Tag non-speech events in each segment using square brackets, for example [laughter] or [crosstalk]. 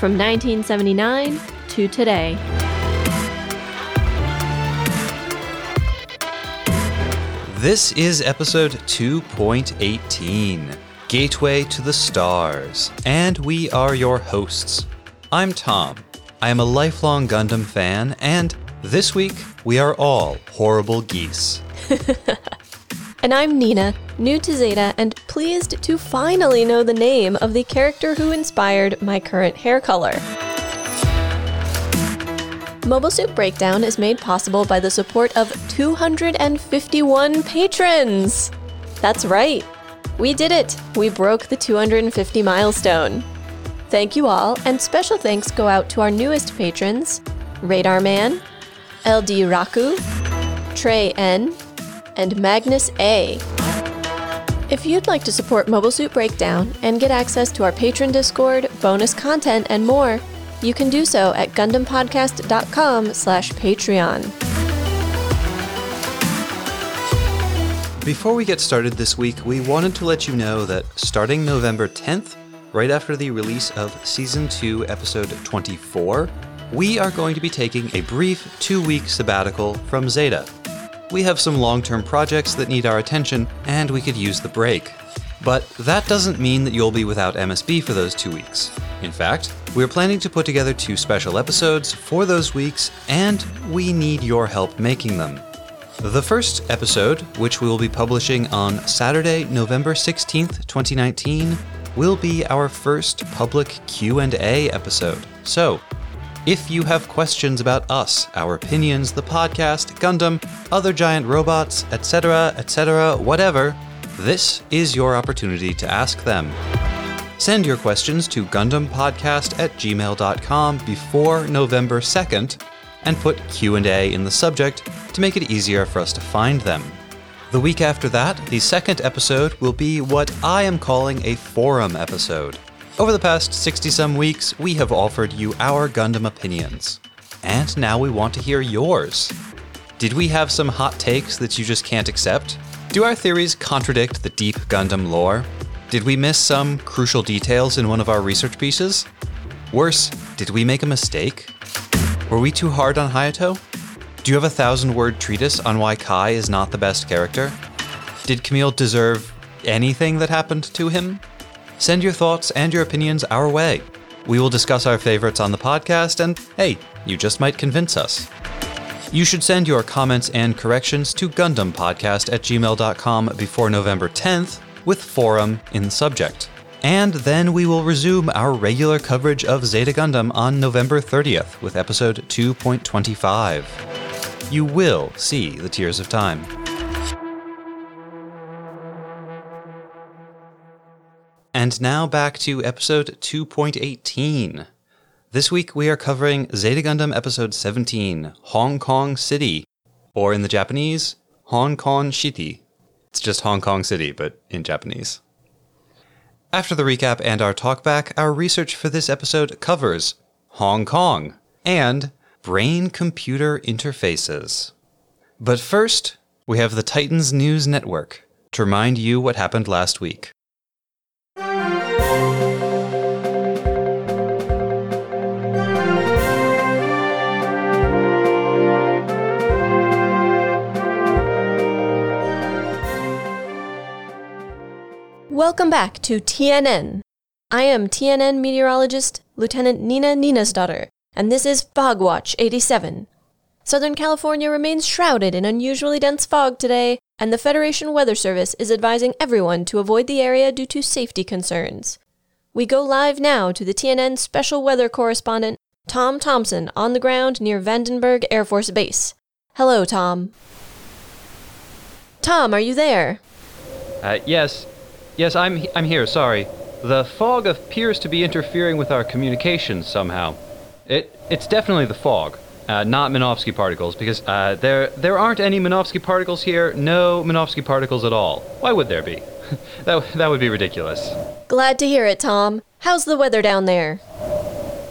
from 1979 to today. This is episode 2.18 Gateway to the Stars, and we are your hosts. I'm Tom. I am a lifelong Gundam fan, and this week we are all horrible geese. [laughs] And I'm Nina, new to Zeta and pleased to finally know the name of the character who inspired my current hair color. Mobile Suit Breakdown is made possible by the support of 251 patrons! That's right, we did it! We broke the 250 milestone. Thank you all, and special thanks go out to our newest patrons Radar Man, LD Raku, Trey N, and Magnus A. If you'd like to support Mobile Suit Breakdown and get access to our patron Discord, bonus content, and more, you can do so at GundamPodcast.com slash Patreon. Before we get started this week, we wanted to let you know that starting November 10th, right after the release of Season 2, Episode 24, we are going to be taking a brief two week sabbatical from Zeta. We have some long term projects that need our attention, and we could use the break. But that doesn't mean that you'll be without MSB for those two weeks. In fact, we're planning to put together two special episodes for those weeks, and we need your help making them. The first episode, which we will be publishing on Saturday, November 16th, 2019, will be our first public Q&A episode. So, if you have questions about us, our opinions, the podcast, Gundam, other giant robots, etc., etc., whatever, this is your opportunity to ask them. Send your questions to GundamPodcast at gmail.com before November 2nd and put Q&A in the subject to make it easier for us to find them. The week after that, the second episode will be what I am calling a forum episode. Over the past 60 some weeks, we have offered you our Gundam opinions. And now we want to hear yours. Did we have some hot takes that you just can't accept? Do our theories contradict the deep Gundam lore? Did we miss some crucial details in one of our research pieces? Worse, did we make a mistake? Were we too hard on Hayato? Do you have a thousand word treatise on why Kai is not the best character? Did Camille deserve anything that happened to him? Send your thoughts and your opinions our way. We will discuss our favorites on the podcast, and hey, you just might convince us. You should send your comments and corrections to GundamPodcast at gmail.com before November 10th with forum in subject. And then we will resume our regular coverage of Zeta Gundam on November 30th with episode 2.25. You will see the Tears of Time. And now back to episode 2.18. This week we are covering Zeta Gundam episode 17, Hong Kong City, or in the Japanese, Hong Kong City. It's just Hong Kong City, but in Japanese. After the recap and our talkback, our research for this episode covers Hong Kong and brain computer interfaces. But first, we have the Titans News Network to remind you what happened last week. Welcome back to TNN. I am TNN meteorologist Lieutenant Nina Nina's daughter, and this is Fog Watch 87. Southern California remains shrouded in unusually dense fog today, and the Federation Weather Service is advising everyone to avoid the area due to safety concerns. We go live now to the TNN special weather correspondent, Tom Thompson, on the ground near Vandenberg Air Force Base. Hello, Tom. Tom, are you there? Uh, yes. Yes, I'm, I'm here, sorry. The fog appears to be interfering with our communications somehow. It it's definitely the fog, uh, not Minovsky particles, because uh, there there aren't any Minovsky particles here. No Minovsky particles at all. Why would there be? [laughs] that that would be ridiculous. Glad to hear it, Tom. How's the weather down there?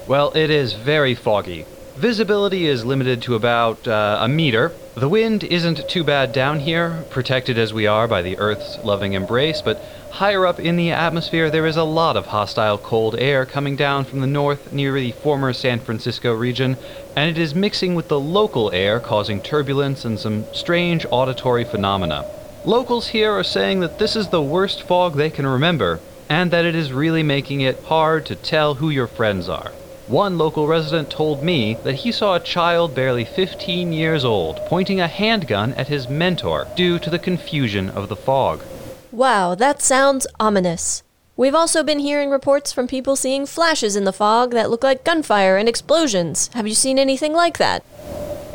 Well, it is very foggy. Visibility is limited to about uh, a meter. The wind isn't too bad down here, protected as we are by the Earth's loving embrace, but higher up in the atmosphere there is a lot of hostile cold air coming down from the north near the former San Francisco region, and it is mixing with the local air, causing turbulence and some strange auditory phenomena. Locals here are saying that this is the worst fog they can remember, and that it is really making it hard to tell who your friends are. One local resident told me that he saw a child barely 15 years old pointing a handgun at his mentor due to the confusion of the fog. Wow, that sounds ominous. We've also been hearing reports from people seeing flashes in the fog that look like gunfire and explosions. Have you seen anything like that?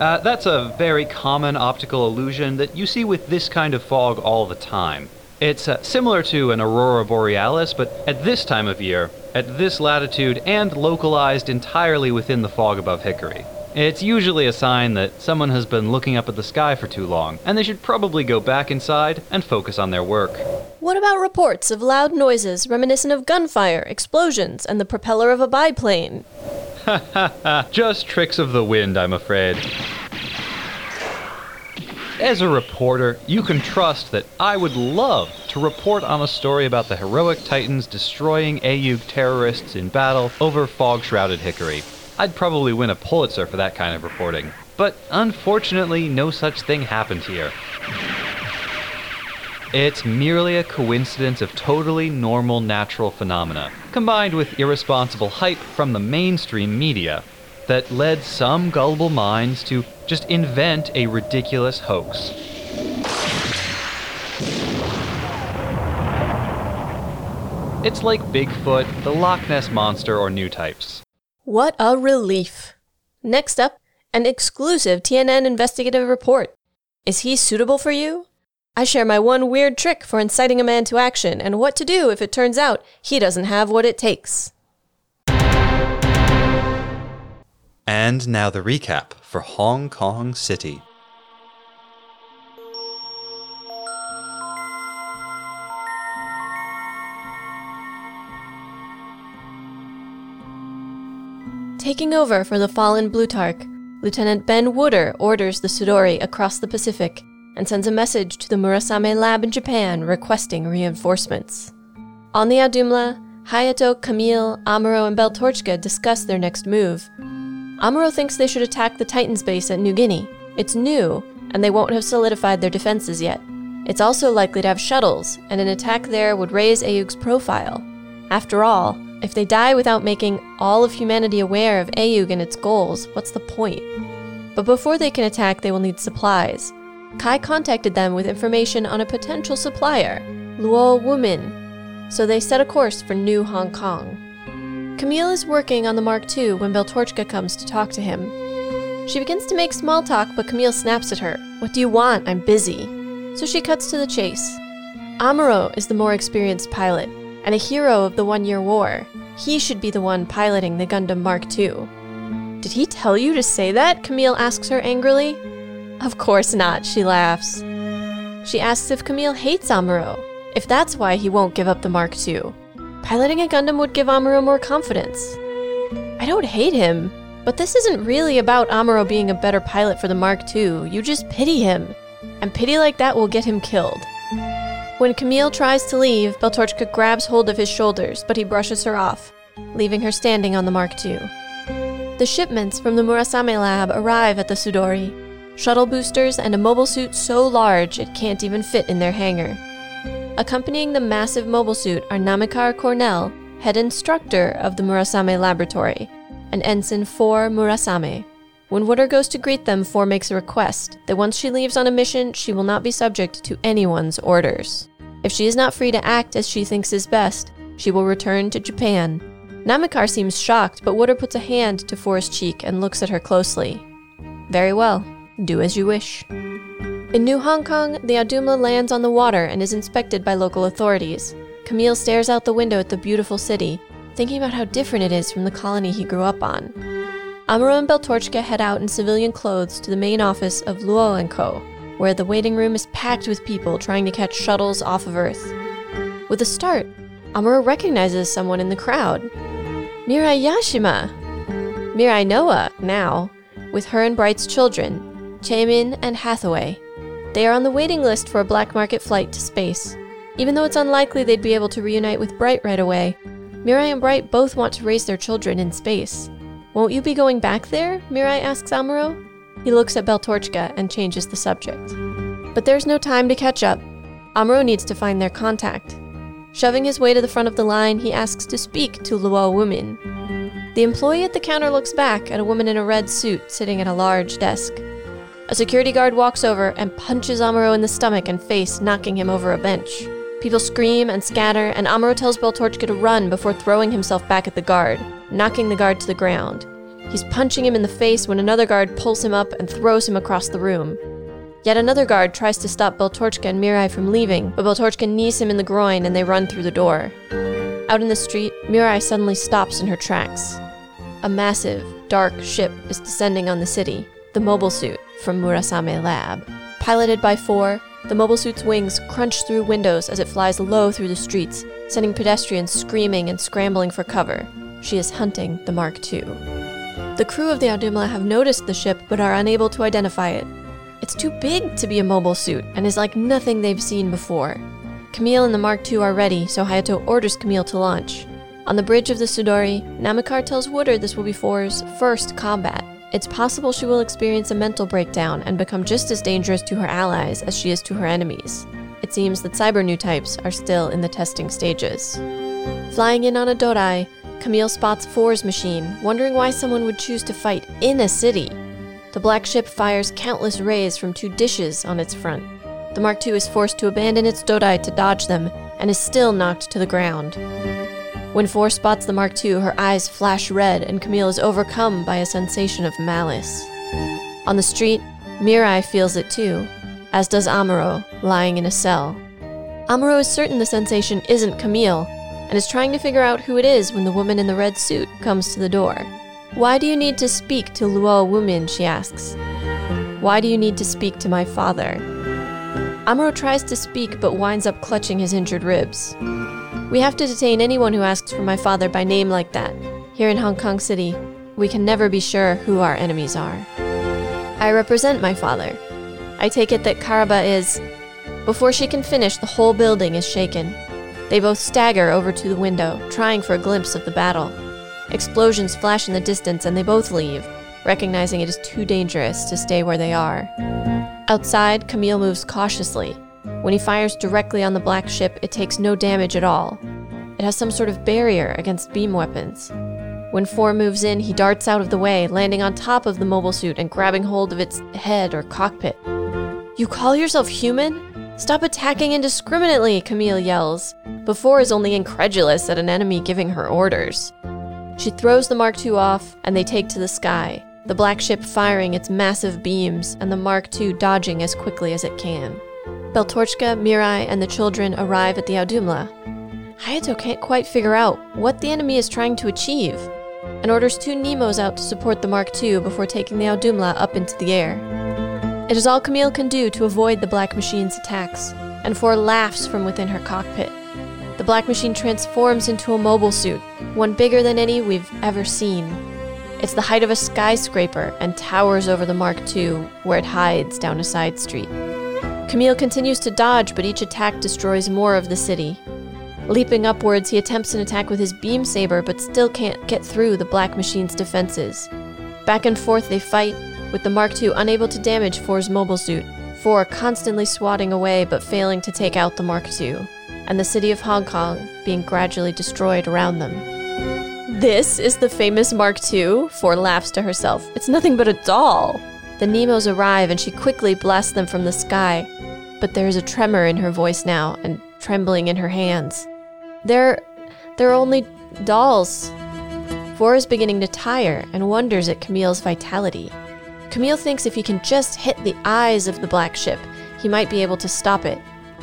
Uh, that's a very common optical illusion that you see with this kind of fog all the time. It's uh, similar to an aurora borealis, but at this time of year, at this latitude, and localized entirely within the fog above Hickory. It's usually a sign that someone has been looking up at the sky for too long, and they should probably go back inside and focus on their work. What about reports of loud noises reminiscent of gunfire, explosions, and the propeller of a biplane? Ha ha ha! Just tricks of the wind, I'm afraid. As a reporter, you can trust that I would love to report on a story about the heroic Titans destroying AEUG terrorists in battle over fog shrouded Hickory. I'd probably win a Pulitzer for that kind of reporting. But unfortunately, no such thing happened here. It's merely a coincidence of totally normal natural phenomena, combined with irresponsible hype from the mainstream media, that led some gullible minds to just invent a ridiculous hoax. It's like Bigfoot, the Loch Ness Monster, or new types. What a relief. Next up, an exclusive TNN investigative report. Is he suitable for you? I share my one weird trick for inciting a man to action and what to do if it turns out he doesn't have what it takes. And now the recap for Hong Kong City. Taking over for the fallen Blutarch, Lieutenant Ben Wooder orders the Sudori across the Pacific and sends a message to the Murasame lab in Japan requesting reinforcements. On the Audumla, Hayato, Camille, Amuro, and Beltorchika discuss their next move. Amuro thinks they should attack the Titans base at New Guinea. It's new, and they won't have solidified their defenses yet. It's also likely to have shuttles, and an attack there would raise AEUG's profile. After all, if they die without making all of humanity aware of AEUG and its goals, what's the point? But before they can attack, they will need supplies. Kai contacted them with information on a potential supplier, Luo Wumin, so they set a course for New Hong Kong. Camille is working on the Mark II when Beltorchika comes to talk to him. She begins to make small talk, but Camille snaps at her. What do you want? I'm busy. So she cuts to the chase. Amuro is the more experienced pilot and a hero of the One Year War. He should be the one piloting the Gundam Mark II. Did he tell you to say that? Camille asks her angrily. Of course not, she laughs. She asks if Camille hates Amuro, if that's why he won't give up the Mark II. Piloting a Gundam would give Amuro more confidence. I don't hate him, but this isn't really about Amuro being a better pilot for the Mark II. You just pity him. And pity like that will get him killed. When Camille tries to leave, Beltorchika grabs hold of his shoulders, but he brushes her off, leaving her standing on the Mark II. The shipments from the Murasame lab arrive at the Sudori. Shuttle boosters and a mobile suit so large it can't even fit in their hangar. Accompanying the massive mobile suit are Namikar Cornell, head instructor of the Murasame laboratory, and Ensign Four Murasame. When Wooder goes to greet them, Four makes a request that once she leaves on a mission, she will not be subject to anyone's orders. If she is not free to act as she thinks is best, she will return to Japan. Namikar seems shocked, but Wooder puts a hand to Four's cheek and looks at her closely. Very well, do as you wish. In New Hong Kong, the Audumla lands on the water and is inspected by local authorities. Camille stares out the window at the beautiful city, thinking about how different it is from the colony he grew up on. Amuro and Beltorchika head out in civilian clothes to the main office of Luo & Co., where the waiting room is packed with people trying to catch shuttles off of Earth. With a start, Amuro recognizes someone in the crowd. Mirai Yashima! Mirai Noa, now, with her and Bright's children, Cheimin and Hathaway. They are on the waiting list for a black market flight to space. Even though it's unlikely they'd be able to reunite with Bright right away, Mirai and Bright both want to raise their children in space. Won't you be going back there? Mirai asks Amuro. He looks at Beltorchika and changes the subject. But there's no time to catch up. Amuro needs to find their contact. Shoving his way to the front of the line, he asks to speak to Luo Wumin. The employee at the counter looks back at a woman in a red suit sitting at a large desk. A security guard walks over and punches Amuro in the stomach and face, knocking him over a bench. People scream and scatter, and Amuro tells Beltorchika to run before throwing himself back at the guard, knocking the guard to the ground. He's punching him in the face when another guard pulls him up and throws him across the room. Yet another guard tries to stop Beltorchika and Mirai from leaving, but Beltorchika knees him in the groin and they run through the door. Out in the street, Mirai suddenly stops in her tracks. A massive, dark ship is descending on the city, the mobile suit from Murasame Lab. Piloted by Four, the mobile suit's wings crunch through windows as it flies low through the streets, sending pedestrians screaming and scrambling for cover. She is hunting the Mark II. The crew of the Audumla have noticed the ship but are unable to identify it. It's too big to be a mobile suit and is like nothing they've seen before. Camille and the Mark II are ready, so Hayato orders Camille to launch. On the bridge of the Sudori, Namikar tells Wooder this will be Four's first combat. It's possible she will experience a mental breakdown and become just as dangerous to her allies as she is to her enemies. It seems that cyber new types are still in the testing stages. Flying in on a Dodai, Camille spots Four's machine, wondering why someone would choose to fight in a city. The black ship fires countless rays from two dishes on its front. The Mark II is forced to abandon its Dodai to dodge them and is still knocked to the ground. When Four spots the Mark II, her eyes flash red, and Camille is overcome by a sensation of malice. On the street, Mirai feels it too, as does Amuro, lying in a cell. Amuro is certain the sensation isn't Camille, and is trying to figure out who it is when the woman in the red suit comes to the door. Why do you need to speak to Luo Wumin? she asks. Why do you need to speak to my father? Amuro tries to speak but winds up clutching his injured ribs. We have to detain anyone who asks for my father by name like that. Here in Hong Kong City, we can never be sure who our enemies are. I represent my father. I take it that Karaba is. Before she can finish, the whole building is shaken. They both stagger over to the window, trying for a glimpse of the battle. Explosions flash in the distance and they both leave, recognizing it is too dangerous to stay where they are. Outside, Camille moves cautiously, when he fires directly on the black ship, it takes no damage at all. It has some sort of barrier against beam weapons. When Four moves in, he darts out of the way, landing on top of the mobile suit and grabbing hold of its head or cockpit. You call yourself human? Stop attacking indiscriminately, Camille yells. Before is only incredulous at an enemy giving her orders. She throws the Mark II off, and they take to the sky, the black ship firing its massive beams, and the Mark II dodging as quickly as it can. Beltorchika, Mirai, and the children arrive at the Audumla. Hayato can't quite figure out what the enemy is trying to achieve, and orders two Nemos out to support the Mark II before taking the Audumla up into the air. It is all Camille can do to avoid the Black Machine's attacks, and Four laughs from within her cockpit. The Black Machine transforms into a mobile suit, one bigger than any we've ever seen. It's the height of a skyscraper and towers over the Mark II, where it hides down a side street. Camille continues to dodge, but each attack destroys more of the city. Leaping upwards, he attempts an attack with his beam saber, but still can't get through the Black Machine's defenses. Back and forth they fight, with the Mark II unable to damage Four's mobile suit, Four constantly swatting away but failing to take out the Mark II, and the city of Hong Kong being gradually destroyed around them. This is the famous Mark II? Four laughs to herself. It's nothing but a doll. The Nemos arrive and she quickly blasts them from the sky, but there is a tremor in her voice now and trembling in her hands. They're they're only dolls. Four is beginning to tire and wonders at Camille's vitality. Camille thinks if he can just hit the eyes of the black ship, he might be able to stop it.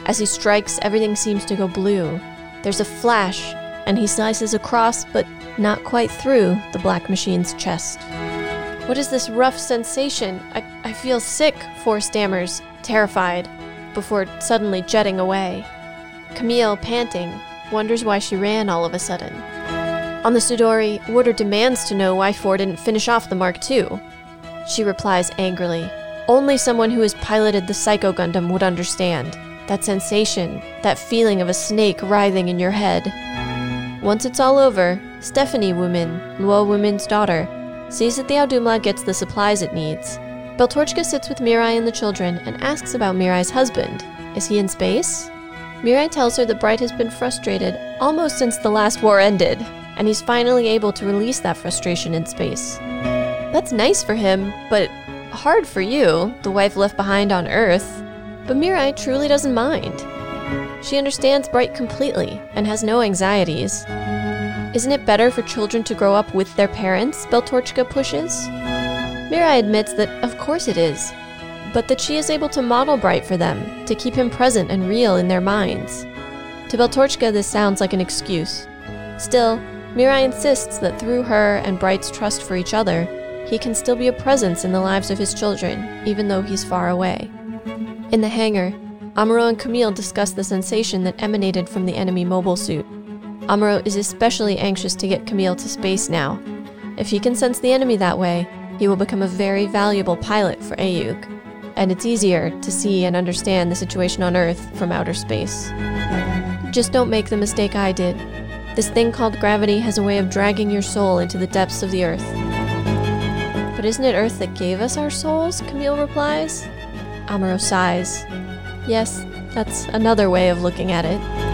As he strikes, everything seems to go blue. There's a flash, and he slices across, but not quite through, the black machine's chest. What is this rough sensation? I, I feel sick, Four stammers, terrified, before suddenly jetting away. Camille, panting, wonders why she ran all of a sudden. On the Sudori, Wooder demands to know why Four didn't finish off the Mark II. She replies angrily, Only someone who has piloted the Psycho Gundam would understand. That sensation, that feeling of a snake writhing in your head. Once it's all over, Stephanie Woman, Luo Wumin's daughter, sees that the Audumla gets the supplies it needs. Beltorchika sits with Mirai and the children and asks about Mirai's husband. Is he in space? Mirai tells her that Bright has been frustrated almost since the last war ended, and he's finally able to release that frustration in space. That's nice for him, but hard for you, the wife left behind on Earth. But Mirai truly doesn't mind. She understands Bright completely and has no anxieties. Isn't it better for children to grow up with their parents? Beltorchika pushes. Mirai admits that of course it is, but that she is able to model Bright for them, to keep him present and real in their minds. To Beltorchika, this sounds like an excuse. Still, Mirai insists that through her and Bright's trust for each other, he can still be a presence in the lives of his children, even though he's far away. In the hangar, Amuro and Camille discuss the sensation that emanated from the enemy mobile suit. Amuro is especially anxious to get Camille to space now. If he can sense the enemy that way, he will become a very valuable pilot for AEUG, and it's easier to see and understand the situation on Earth from outer space. Just don't make the mistake I did. This thing called gravity has a way of dragging your soul into the depths of the Earth. But isn't it Earth that gave us our souls? Camille replies. Amuro sighs. Yes, that's another way of looking at it.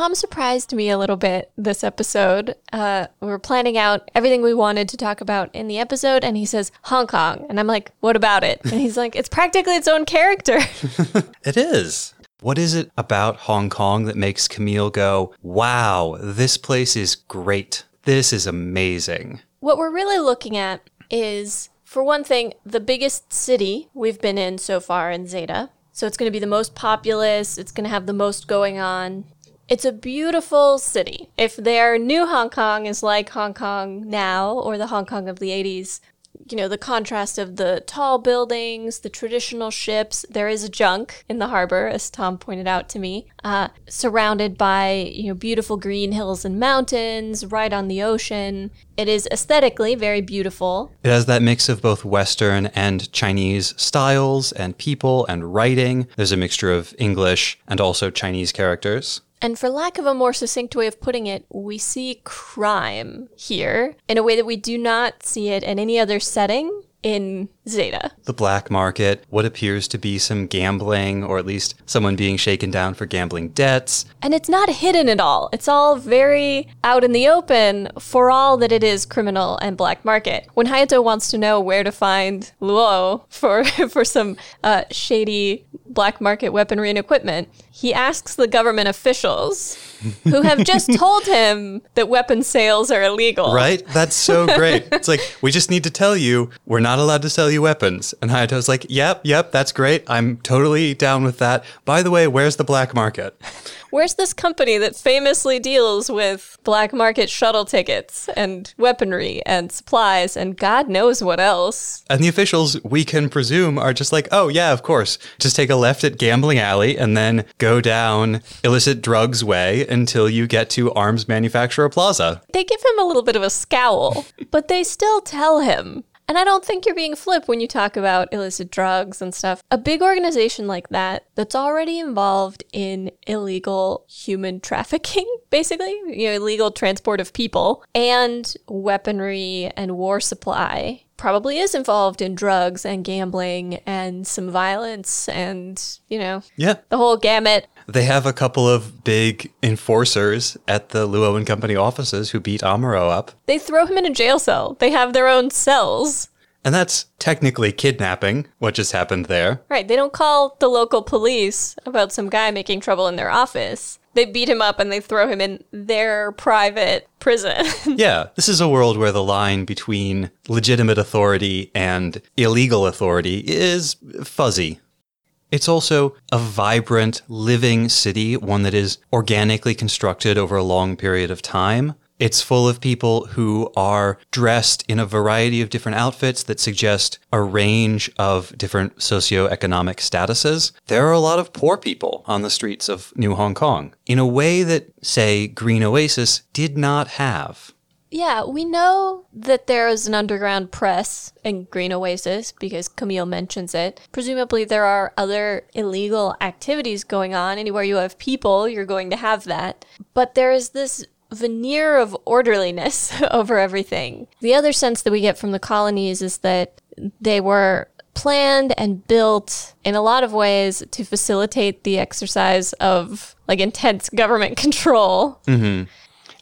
Tom surprised me a little bit this episode. Uh, we were planning out everything we wanted to talk about in the episode, and he says Hong Kong. And I'm like, what about it? And he's like, it's practically its own character. [laughs] It is. What is it about Hong Kong that makes Camille go, wow, this place is great? This is amazing. what we're really looking at is, for one thing, the biggest city we've been in so far in Zeta. So it's going to be the most populous, it's going to have the most going on. It's a beautiful city. If their new Hong Kong is like Hong Kong now or the Hong Kong of the 80s, you know, the contrast of the tall buildings, the traditional ships. There is a junk in the harbor, as Tom pointed out to me, uh, surrounded by, you know, beautiful green hills and mountains, right on the ocean. It is aesthetically very beautiful. It has that mix of both Western and Chinese styles and people and writing. There's a mixture of English and also Chinese characters. And for lack of a more succinct way of putting it, we see crime here in a way that we do not see it in any other setting in Zeta. The black market, what appears to be some gambling, or at least someone being shaken down for gambling debts. And it's not hidden at all. It's all very out in the open for all that it is criminal and black market. When Hayato wants to know where to find Luo for, [laughs] for some uh, shady black market weaponry and equipment, he asks the government officials who have just [laughs] told him that weapon sales are illegal. Right? That's so great. it's like, we just need to tell you we're not allowed to sell you weapons. And Hayato's like, yep, yep, that's great. I'm totally down with that. By the way, where's the black market? [laughs] Where's this company that famously deals with black market shuttle tickets and weaponry and supplies and God knows what else? And the officials, we can presume, are just like, oh, yeah, of course. Just take a left at Gambling Alley and then go down illicit drugs way until you get to Arms Manufacturer Plaza. They give him a little bit of a scowl, [laughs] but they still tell him. And I don't think you're being flip when you talk about illicit drugs and stuff. A big organization like that, that's already involved in illegal human [laughs] trafficking, basically, you know, illegal transport of people and weaponry and war supply, probably is involved in drugs and gambling and some violence and, you know, Yeah. the whole gamut. They have a couple of big enforcers at the Luo and Company offices who beat Amuro up. They throw him in a jail cell. They have their own cells. And that's technically kidnapping, what just happened there. Right. They don't call the local police about some guy making trouble in their office. They beat him up and they throw him in their private prison. [laughs] Yeah, this is a world where the line between legitimate authority and illegal authority is fuzzy. It's also a vibrant, living city, one that is organically constructed over a long period of time. It's full of people who are dressed in a variety of different outfits that suggest a range of different socioeconomic statuses. There are a lot of poor people on the streets of New Hong Kong in a way that, say, Green Oasis did not have. Yeah, we know that there is an underground press in Green Oasis because Camille mentions it. Presumably, there are other illegal activities going on. Anywhere you have people, you're going to have that. But there is this veneer of orderliness [laughs] over everything. The other sense that we get from the colonies is that they were planned and built in a lot of ways to facilitate the exercise of like intense government [laughs] control. Mm-hmm.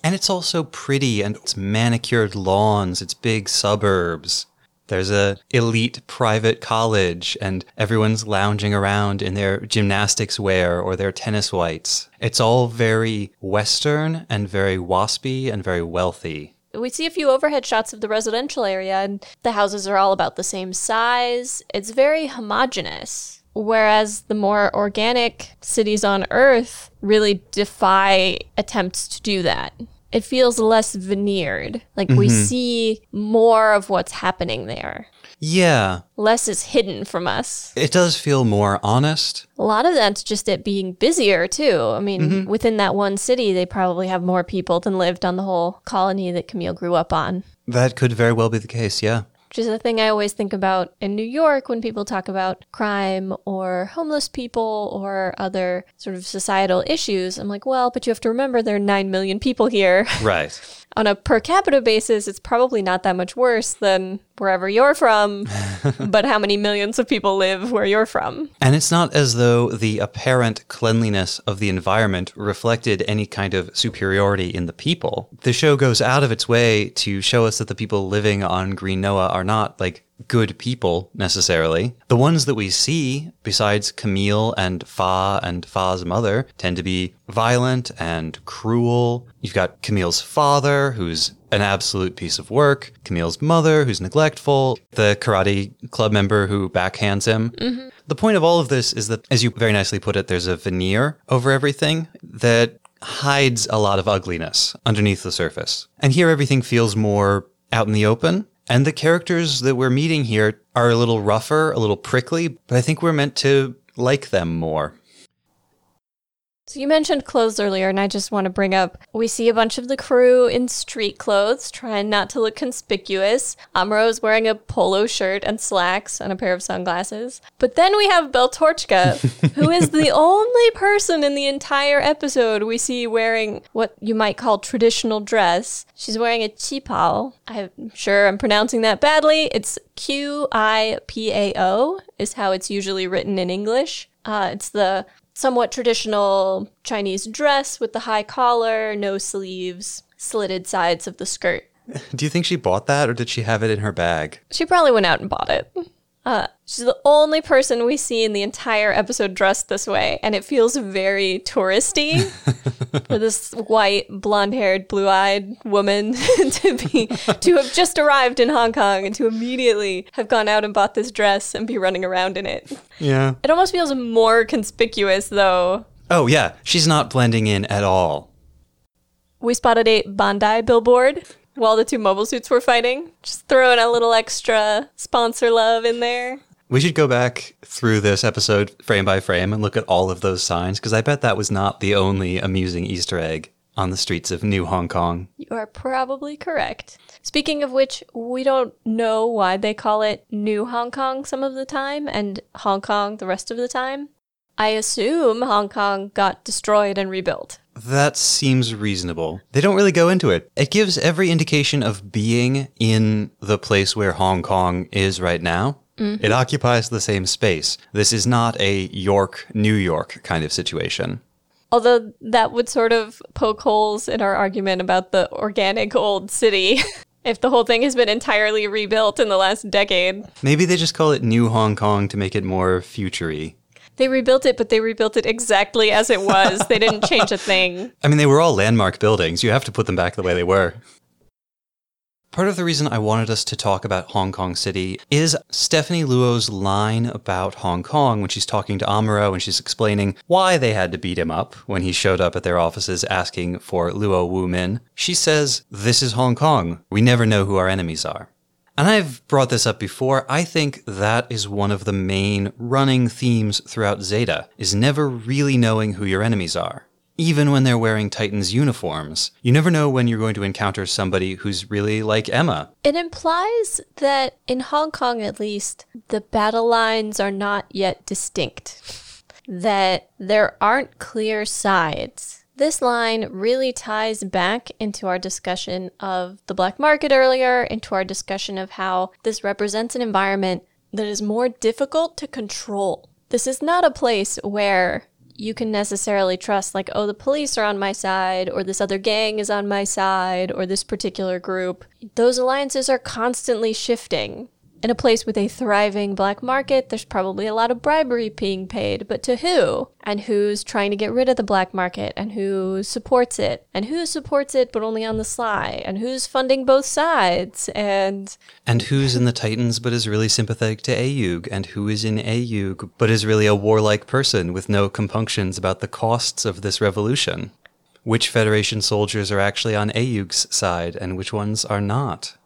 And it's also pretty and it's manicured lawns, it's big suburbs. There's a elite private college and everyone's lounging around in their gymnastics wear or their tennis whites. It's all very western and very waspy and very wealthy. We see a few overhead shots of the residential area, and the houses are all about the same size. It's very homogenous. Whereas the more organic cities on Earth really defy attempts to do that. It feels less veneered. Like we mm-hmm. see more of what's happening there. Yeah, Less is hidden from us. it does feel more honest. A lot of that's just it being busier too. I mean, mm-hmm. within that one city, they probably have more people than lived on the whole colony that Camille grew up on. That could very well be the case, yeah. Which is a thing I always think about in New York when people talk about crime or homeless people or other sort of societal issues. I'm like, well, but you have to remember there are 9 million people here. Right. On a per capita basis, it's probably not that much worse than wherever you're from, [laughs] but how many millions of people live where you're from? And it's not as though the apparent cleanliness of the environment reflected any kind of superiority in the people. The show goes out of its way to show us that the people living on Green Noa are not like good people necessarily. The ones that we see, besides Camille and Fa and Fa's mother, tend to be violent and cruel. You've got Camille's father, who's an absolute piece of work, Camille's mother, who's neglectful, the karate club member who backhands him. Mm-hmm. The point of all of this is that, as you very nicely put it, there's a veneer over everything that hides a lot of ugliness underneath the surface. And here everything feels more out in the open. And the characters that we're meeting here are a little rougher, a little prickly, but I think we're meant to like them more. So you mentioned clothes earlier, and I just want to bring up we see a bunch of the crew in street clothes, trying not to look conspicuous. Amuro is wearing a polo shirt and slacks and a pair of sunglasses. But then we have Beltorchika, [laughs] who is the only person in the entire episode we see wearing what you might call traditional dress. She's wearing a chipao. I'm sure I'm pronouncing that badly. It's Q I P A O, is how it's usually written in English. Uh, it's the somewhat traditional Chinese dress with the high collar, no sleeves, slitted sides of the skirt. [laughs] Do you think she bought that or did she have it in her bag? She probably went out and bought it. Uh, she's the only person we see in the entire episode dressed this way, and it feels very touristy [laughs] for this white, blonde-haired, blue-eyed woman [laughs] to be to have just arrived in Hong Kong and to immediately have gone out and bought this dress and be running around in it. Yeah. It almost feels more conspicuous, though, Oh, yeah. She's not blending in at all. we spotted a Bandai billboard while the two mobile suits were fighting. Just throwing a little extra sponsor love in there. We should go back through this episode frame by frame and look at all of those signs because I bet that was not the only amusing Easter egg on the streets of New Hong Kong. You are probably correct. Speaking of which, we don't know why they call it New Hong Kong some of the time and Hong Kong the rest of the time. I assume Hong Kong got destroyed and rebuilt. That seems reasonable. They don't really go into it. It gives every indication of being in the place where Hong Kong is right now. Mm-hmm. It occupies the same space. This is not a York, New York kind of situation. Although that would sort of poke holes in our argument about the organic old city [laughs] if the whole thing has been entirely rebuilt in the last decade. Maybe they just call it New Hong Kong to make it more futury. They rebuilt it, but they rebuilt it exactly as it was. they didn't change a [laughs] thing. I mean, they were all landmark buildings. You have to put them back the way they were. Part of the reason I wanted us to talk about Hong Kong City is Stephanie Luo's line about Hong Kong when she's talking to Amuro and she's explaining why they had to beat him up when he showed up at their offices asking for Luo Wu Min. She says, This is Hong Kong. We never know who our enemies are. And I've brought this up before. I think that is one of the main running themes throughout Zeta, is never really knowing who your enemies are even when they're wearing Titans uniforms. You never know when you're going to encounter somebody who's really like Emma. It implies that in Hong Kong, at least, the battle lines are not yet distinct, [laughs] that there aren't clear sides. This line really ties back into our discussion of the black market earlier, into our discussion of how this represents an environment that is more difficult to control. This is not a place where you can necessarily trust, like, oh, the police are on my side, or this other gang is on my side, or this particular group. Those alliances are constantly shifting. In a place with a thriving black market, there's probably a lot of bribery being paid, but to who? And who's trying to get rid of the black market? And who supports it? And who supports it but only on the sly? And who's funding both sides? And And who's in the Titans but is really sympathetic to AEUG? And who is in AEUG but is really a warlike person with no compunctions about the costs of this revolution? Which Federation soldiers are actually on AEUG's side and which ones are not?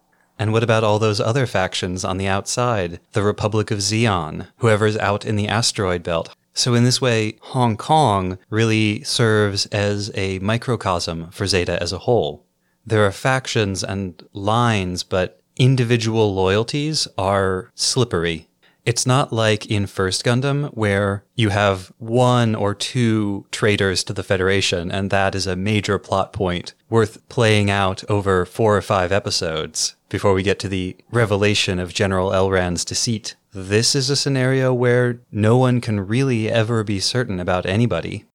And what about all those other factions on the outside? The Republic of Zeon, whoever's out in the asteroid belt. So, in this way, Hong Kong really serves as a microcosm for Zeta as a whole. There are factions and lines, but individual loyalties are slippery. It's not like in First Gundam, where you have one or two traitors to the Federation, and that is a major plot point worth playing out over four or five episodes before we get to the revelation of General Elran's deceit. This is a scenario where no one can really ever be certain about anybody.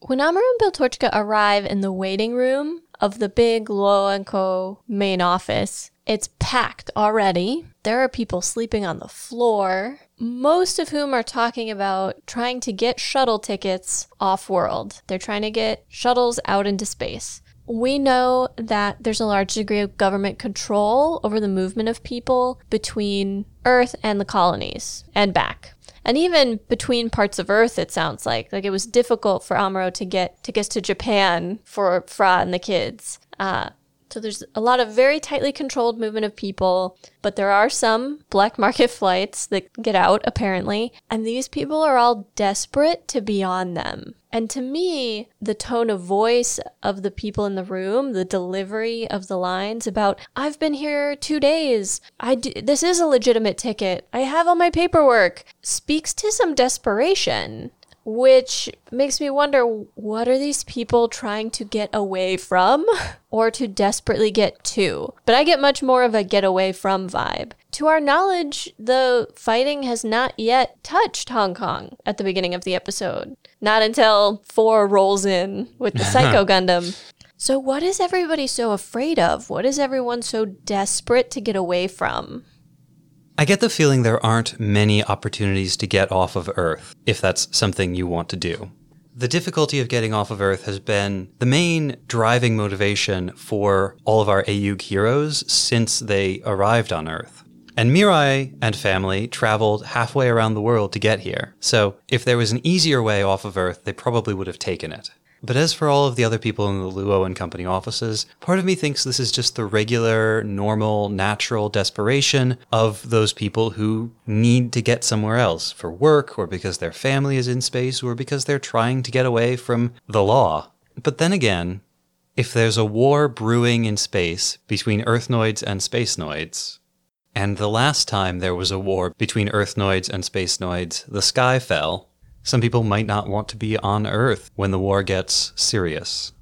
When Amuro and Beltorchika arrive in the waiting room of the big Co. main office, it's packed already. There are people sleeping on the floor, most of whom are talking about trying to get shuttle tickets off world. They're trying to get shuttles out into space. We know that there's a large degree of government control over the movement of people between Earth and the colonies and back. And even between parts of Earth, it sounds like like it was difficult for Amuro to get get to Japan for Fraw and the kids. Uh, so there's a lot of very tightly controlled movement of people, but there are some black market [laughs] flights that get out apparently, and these people are all desperate to be on them. And to me, the tone of voice of the people in the room, the delivery of the lines about, I've been here two days. I do, this is a legitimate ticket. I have all my paperwork, speaks to some desperation which makes me wonder what are these people trying to get away from [laughs] or to desperately get to? But I get much more of a get away from vibe. To our knowledge, the fighting has not yet touched Hong Kong at the beginning of the episode. Not until Four rolls in with the [laughs] Psycho Gundam. So, what is everybody so afraid of? What is everyone so desperate to get away from? I get the feeling there aren't many opportunities to get off of Earth, if that's something you want to do. The difficulty of getting off of Earth has been the main driving motivation for all of our AEUG heroes since they arrived on Earth. And Mirai and family traveled halfway around the world to get here. So if there was an easier way off of Earth, they probably would have taken it. But as for all of the other people in the Luo and Company offices, part of me thinks this is just the regular, normal, natural desperation of those people who need to get somewhere else for work or because their family is in space or because they're trying to get away from the law. But then again, if there's a war brewing in space between Earthnoids and Spacenoids, and the last time there was a war between Earthnoids and Spacenoids, the sky fell, some people might not want to be on Earth when the war gets serious.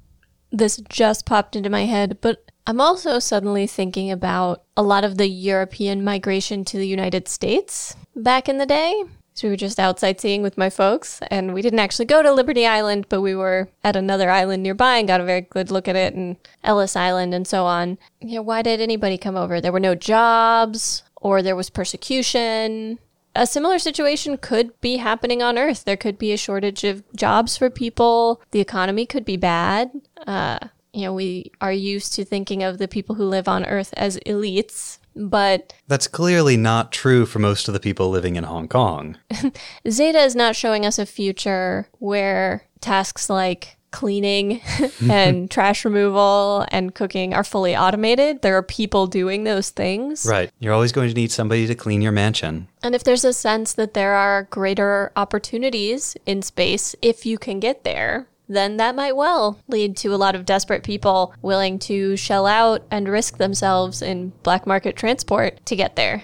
This just popped into my head, but I'm also suddenly thinking about a lot of the European migration to the United States back in the day. So we were just out sightseeing with my folks, and we didn't actually go to Liberty Island, but we were at another island nearby and got a very good look at it, and Ellis Island and so on. You know, why did anybody come over? There were no jobs, or there was persecution. A similar situation could be happening on Earth. There could be a shortage of jobs for people. The economy could be bad. Uh, you know, we are used to thinking of the people who live on Earth as elites, but That's clearly not true for most of the people living in Hong Kong. [laughs] Zeta is not showing us a future where tasks like cleaning [laughs] and trash removal and cooking are fully automated. There are people doing those things. Right. You're always going to need somebody to clean your mansion. And if there's a sense that there are greater opportunities in space if you can get there, then that might well lead to a lot of desperate people willing to shell out and risk themselves in black market transport to get there.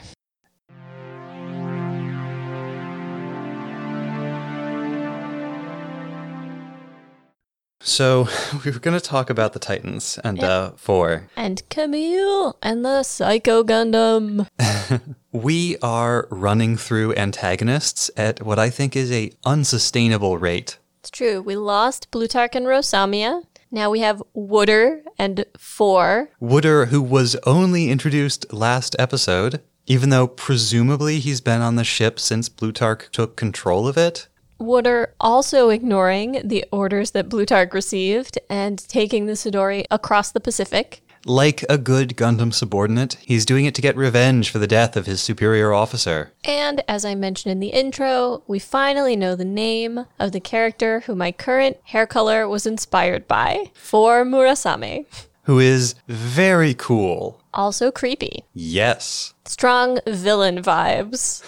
So [laughs] we were going to talk about the Titans and uh, Four. And Camille and the Psycho Gundam. [laughs] We are running through antagonists at what I think is a unsustainable rate. It's true. We lost Plutarch and Rosamia. Now we have Wooder and Four. Wooder, who was only introduced last episode, even though presumably he's been on the ship since Plutarch took control of it. Wooder also ignoring the orders that Plutarch received and taking the Sidori across the Pacific. Like a good Gundam subordinate, he's doing it to get revenge for the death of his superior officer. And as I mentioned in the intro, we finally know the name of the character who my current hair color was inspired by, Four Murasame. Who is very cool. Also creepy. Yes. Strong villain vibes.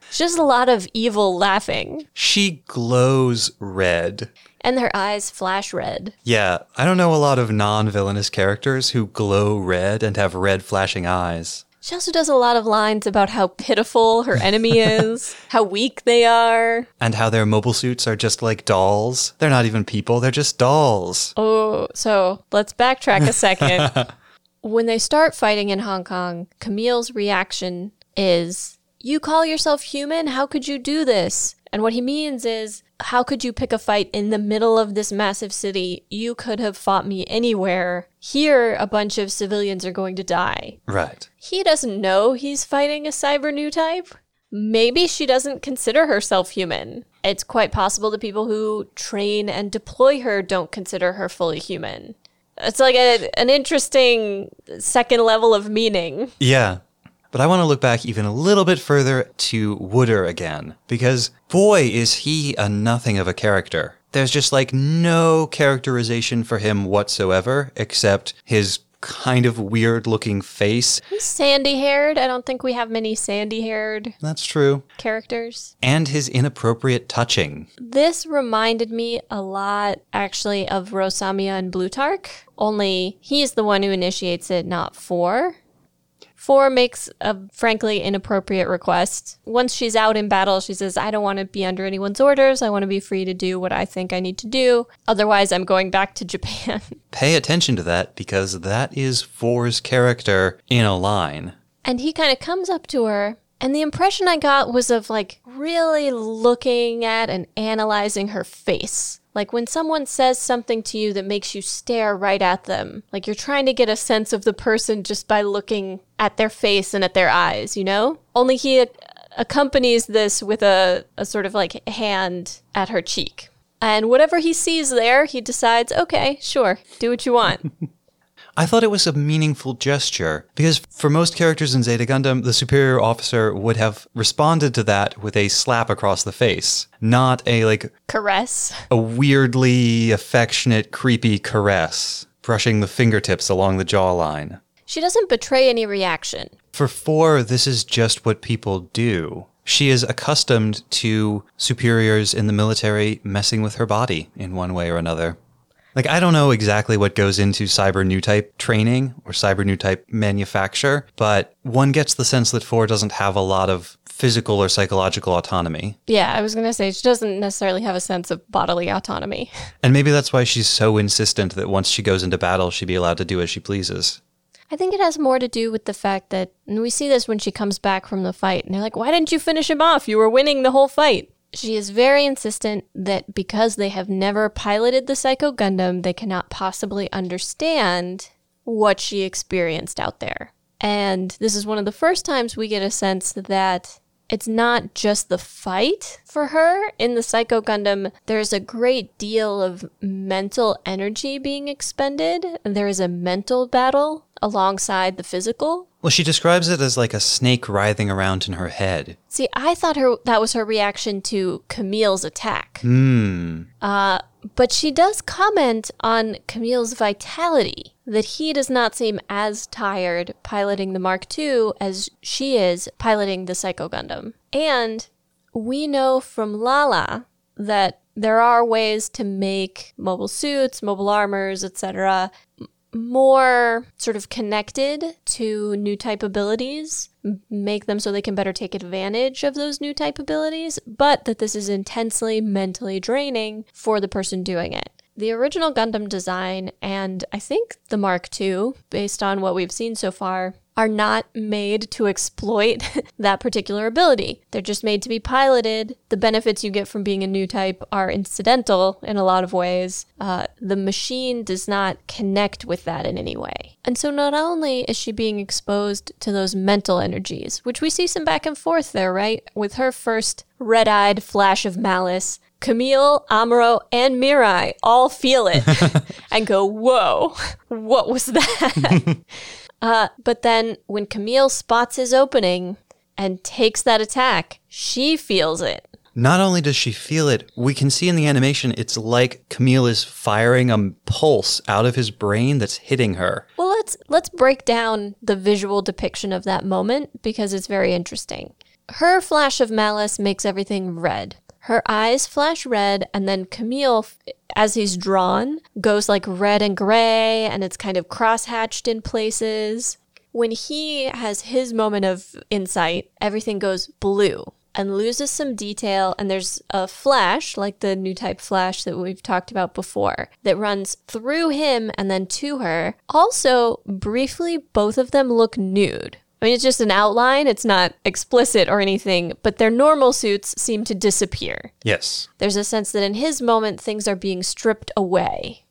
[laughs] Just a lot of evil laughing. She glows red. And her eyes flash red. Yeah, I don't know a lot of non villainous characters who glow red and have red flashing eyes. She also does a lot of lines about how pitiful her enemy [laughs] is, how weak they are. And how their mobile suits are just like dolls. They're not even people, they're just dolls. Oh, so let's backtrack a second. [laughs] when they start fighting in Hong Kong, Camille's reaction is, You call yourself human? How could you do this? And what he means is, How could you pick a fight in the middle of this massive city? You could have fought me anywhere. Here, a bunch of civilians are going to die. Right. He doesn't know he's fighting a cyber new type. Maybe she doesn't consider herself human. It's quite possible the people who train and deploy her don't consider her fully human. It's like a, an interesting second level of meaning. Yeah. But I want to look back even a little bit further to Wooder again, because boy, is he a nothing of a character. There's just like no characterization for him whatsoever, except his kind of weird looking face. He's sandy haired. I don't think we have many sandy haired That's true. characters. And his inappropriate touching. This reminded me a lot, actually, of Rosamia and Plutarch, only he's the one who initiates it, not Four. Four makes a frankly inappropriate request. Once she's out in battle, she says, I don't want to be under anyone's orders. I want to be free to do what I think I need to do. Otherwise, I'm going back to [laughs] Japan. Pay attention to that because that is Four's character in a line. And he kind of comes up to her, and the impression I got was of like really looking at and analyzing her face. Like when someone says something to you that makes you stare right at them, like you're trying to get a sense of the person just by looking at their face and at their eyes, you know? Only he ac- accompanies this with a, a sort of like hand at her cheek. And whatever he sees there, he decides, okay, sure, do what you want. [laughs] I thought it was a meaningful gesture because for most characters in Zeta Gundam, the superior officer would have responded to that with a slap across the face, not a like Caress. a weirdly affectionate, creepy caress, brushing the fingertips along the jawline. She doesn't betray any reaction. For Four, this is just what people do. She is accustomed to superiors in the military messing with her body in one way or another. Like, I don't know exactly what goes into cyber new type training or cyber new type manufacture, but one gets the sense that Four doesn't have a lot of physical or psychological autonomy. Yeah, I was going to say she doesn't necessarily have a sense of bodily autonomy. [laughs] And maybe that's why she's so insistent that once she goes into battle, she be allowed to do as she pleases. I think it has more to do with the fact that, and we see this when she comes back from the fight, and they're like, why didn't you finish him off? You were winning the whole fight. She is very insistent that because they have never piloted the Psycho Gundam, they cannot possibly understand what she experienced out there. And this is one of the first times we get a sense that it's not just the fight for her. In the Psycho Gundam, there's a great deal of mental energy being expended. There is a mental battle alongside the physical. Well, she describes it as like a snake writhing around in her head. See, I thought her that was her reaction to Camille's attack. Hmm. Uh, but she does comment on Camille's vitality, that he does not seem as tired piloting the Mark II as she is piloting the Psycho Gundam. And we know from Lala that there are ways to make mobile suits, mobile armors, etc., more sort of connected to new type abilities, make them so they can better take advantage of those new type abilities, but that this is intensely mentally draining for the person doing it. The original Gundam design and I think the Mark II, based on what we've seen so far, are not made to exploit [laughs] that particular ability. They're just made to be piloted. The benefits you get from being a new type are incidental in a lot of ways. Uh, the machine does not connect with that in any way. And so not only is she being exposed to those mental energies, which we see some back and forth there, right? With her first red eyed flash of malice. Camille, Amuro, and Mirai all feel it [laughs] and go, Whoa, what was that? [laughs] Uh, but then when Camille spots his opening and takes that attack, she feels it. Not only does she feel it, we can see in the animation it's like Camille is firing a pulse out of his brain that's hitting her. Well, let's let's break down the visual depiction of that moment because it's very interesting. Her flash of malice makes everything red. Her eyes flash red, and then Camille, as he's drawn, goes like red and gray, and it's kind of cross-hatched in places. When he has his moment of insight, everything goes blue and loses some detail, and there's a flash, like the new type flash that we've talked about before, that runs through him and then to her. Also, briefly, both of them look nude. I mean, it's just an outline, it's not explicit or anything, but their normal suits seem to disappear. Yes. There's a sense that in his moment, things are being stripped away.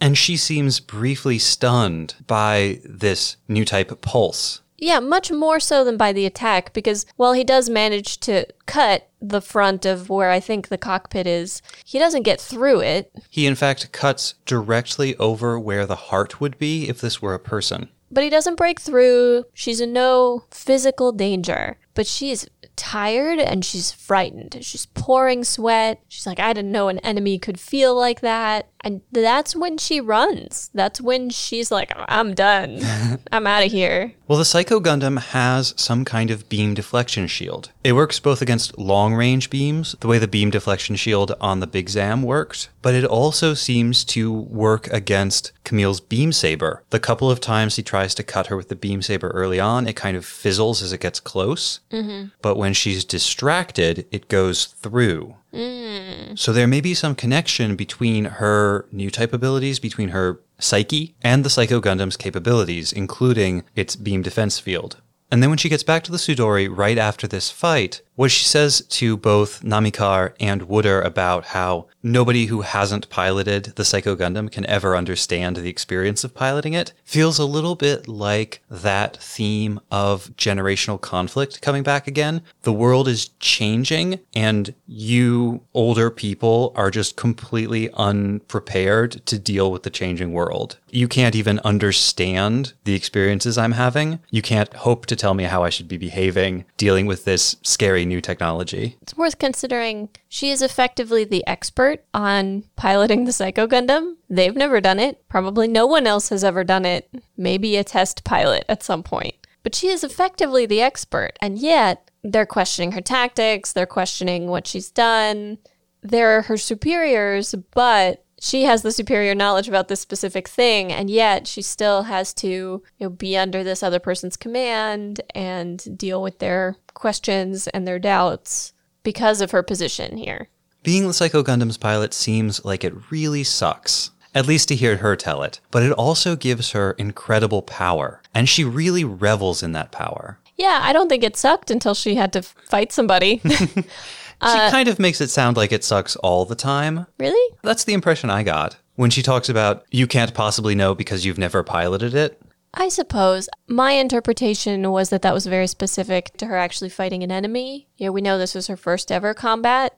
And she seems briefly stunned by this new type pulse. Yeah, much more so than by the attack, because while he does manage to cut the front of where I think the cockpit is, he doesn't get through it. He, in fact, cuts directly over where the heart would be if this were a person. But he doesn't break through. She's in no physical danger, but she's tired and she's frightened. She's pouring sweat. She's like, I didn't know an enemy could feel like that. And that's when she runs. That's when she's like, I'm done. [laughs] I'm out of here. Well, the Psycho Gundam has some kind of beam deflection shield. It works both against long range beams, the way the beam deflection shield on the Big Zam worked, but it also seems to work against Camille's beam saber. The couple of times he tries to cut her with the beam saber early on, it kind of fizzles as it gets close. Mm-hmm. But when she's distracted, it goes through. Mm. So there may be some connection between her new type abilities, between her psyche and the Psycho Gundam's capabilities, including its beam defense field. And then when she gets back to the Sidori right after this fight, what she says to both Namikar and Wooder about how nobody who hasn't piloted the Psycho Gundam can ever understand the experience of piloting it feels a little bit like that theme of generational conflict coming back again. The world is changing, and you older people are just completely unprepared to deal with the changing world. You can't even understand the experiences I'm having. You can't hope to tell me how I should be behaving dealing with this scary new technology. It's worth considering she is effectively the expert on piloting the Psycho Gundam. They've never done it. Probably no one else has ever done it. Maybe a test pilot at some point. But she is effectively the expert, and yet they're questioning her tactics, they're questioning what she's done. They're her superiors, but she has the superior knowledge about this specific thing, and yet she still has to you know, be under this other person's command and deal with their questions and their doubts because of her position here. Being the Psycho Gundam's pilot seems like it really sucks. at least to hear her tell it. But it also gives her incredible power, and she really revels in that power. Yeah, I don't think it sucked until she had to fight somebody. [laughs] [laughs] She uh, kind of makes it sound like it sucks all the time. really? That's the impression I got. When she talks about you can't possibly know because you've never piloted it. I suppose my interpretation was that that was very specific to her actually fighting an enemy. Yeah, we know this was her first ever combat.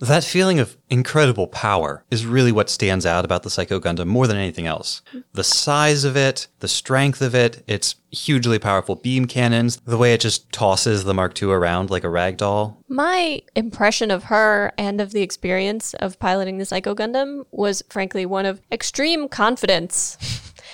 That feeling of incredible power is really what stands out about the Psycho Gundam more than anything else. The size of it, the strength of it, its hugely powerful beam cannons, the way it just tosses the Mark II around like a rag doll. My impression of her and of the experience of piloting the Psycho Gundam was frankly one of extreme confidence,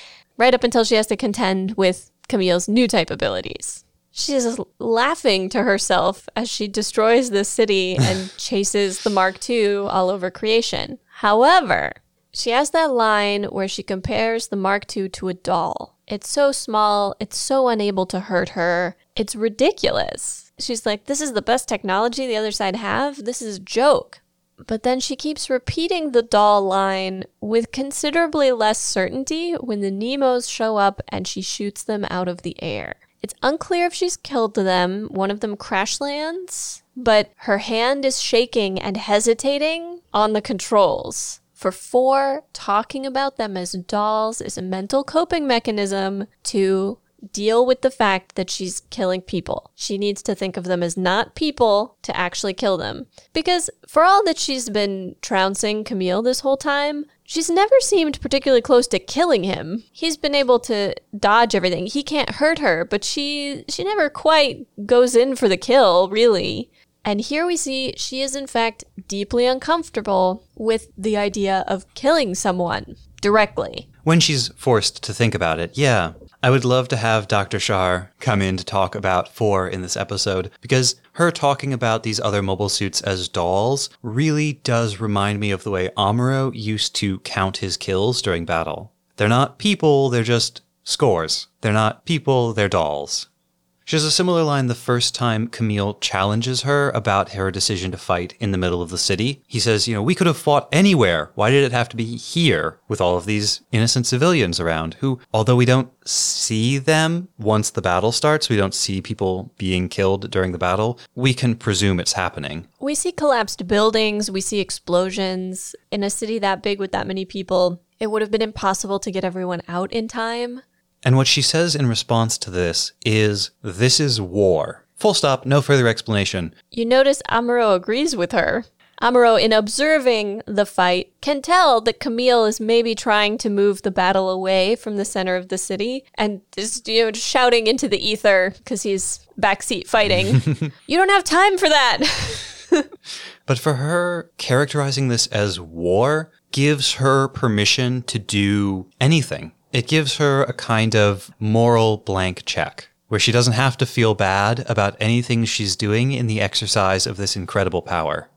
[laughs] right up until she has to contend with Camille's new type abilities. She's laughing to herself as she destroys this city [laughs] and chases the Mark II all over creation. However, she has that line where she compares the Mark II to a doll. It's so small, it's so unable to hurt her. It's ridiculous. She's like, This is the best technology the other side have? This is a joke. But then she keeps repeating the doll line with considerably less certainty when the Nemos show up and she shoots them out of the air. It's unclear if she's killed them. One of them crash lands, but her hand is shaking and hesitating on the controls. For Four, talking about them as dolls is a mental coping mechanism to deal with the fact that she's killing people. She needs to think of them as not people to actually kill them. Because for all that she's been trouncing Camille this whole time, she's never seemed particularly close to killing him. He's been able to dodge everything. He can't hurt her, but she she never quite goes in for the kill, really. And here we see she is in fact deeply uncomfortable with the idea of killing someone directly. When she's forced to think about it, yeah. I would love to have Dr. Shar come in to talk about Four in this episode because her talking about these other mobile suits as dolls really does remind me of the way Amuro used to count his kills during battle. They're not people, they're just scores. They're not people, they're dolls. She has a similar line the first time Camille challenges her about her decision to fight in the middle of the city. He says, You know, we could have fought anywhere. Why did it have to be here with all of these innocent civilians around who, although we don't see them once the battle starts, we don't see people being killed during the battle, we can presume it's happening. We see collapsed buildings, we see explosions. In a city that big with that many people, it would have been impossible to get everyone out in time. And what she says in response to this is, This is war. Full stop, no further explanation. You notice Amuro agrees with her. Amuro, in observing the fight, can tell that Camille is maybe trying to move the battle away from the center of the city and is you know shouting into the ether because he's backseat fighting. [laughs] you don't have time for that. [laughs] But for her, characterizing this as war gives her permission to do anything. It gives her a kind of moral blank check where she doesn't have to feel bad about anything she's doing in the exercise of this incredible power.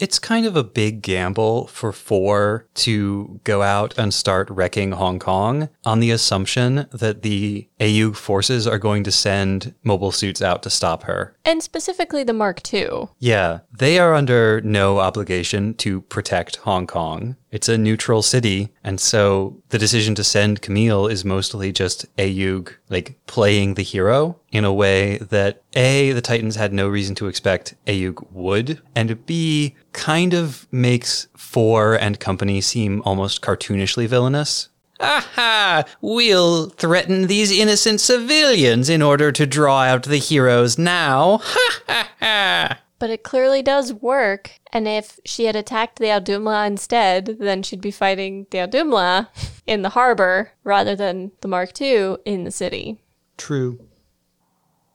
It's kind of a big gamble for Four to go out and start wrecking Hong Kong on the assumption that the AU forces are going to send mobile suits out to stop her. and specifically the Mark II. Yeah, they are under no obligation to protect Hong Kong. It's a neutral city, and so the decision to send Camille is mostly just AEUG like playing the hero in a way that A, the Titans had no reason to expect AEUG would, and B, kind of makes Four and company seem almost cartoonishly villainous. Aha! We'll threaten these innocent civilians in order to draw out the heroes now. Ha ha ha! But it clearly does work. And if she had attacked the Audumla instead, then she'd be fighting the Audumla [laughs] in the harbor rather than the Mark II in the city. True.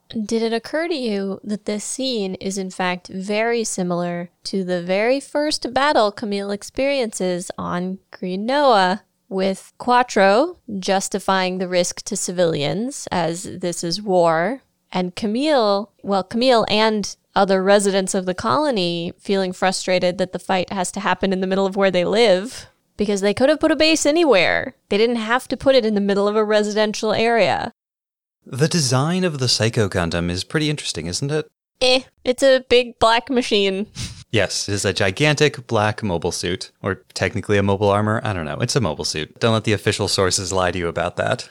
Did it occur to you that this scene is in fact very similar to the very first battle Camille experiences on Green Noa with Quattro justifying the risk to civilians as this is war and Camille, well Camille and other residents of the colony feeling frustrated that the fight has to happen in the middle of where they live because they could have put a base anywhere. They didn't have to put it in the middle of a residential area. The design of the Psycho Gundam is pretty interesting, isn't it? Eh, it's a big black machine. [laughs] Yes, it is a gigantic black mobile suit, or technically a mobile armor. I don't know. It's a mobile suit. Don't let the official sources lie to you about that.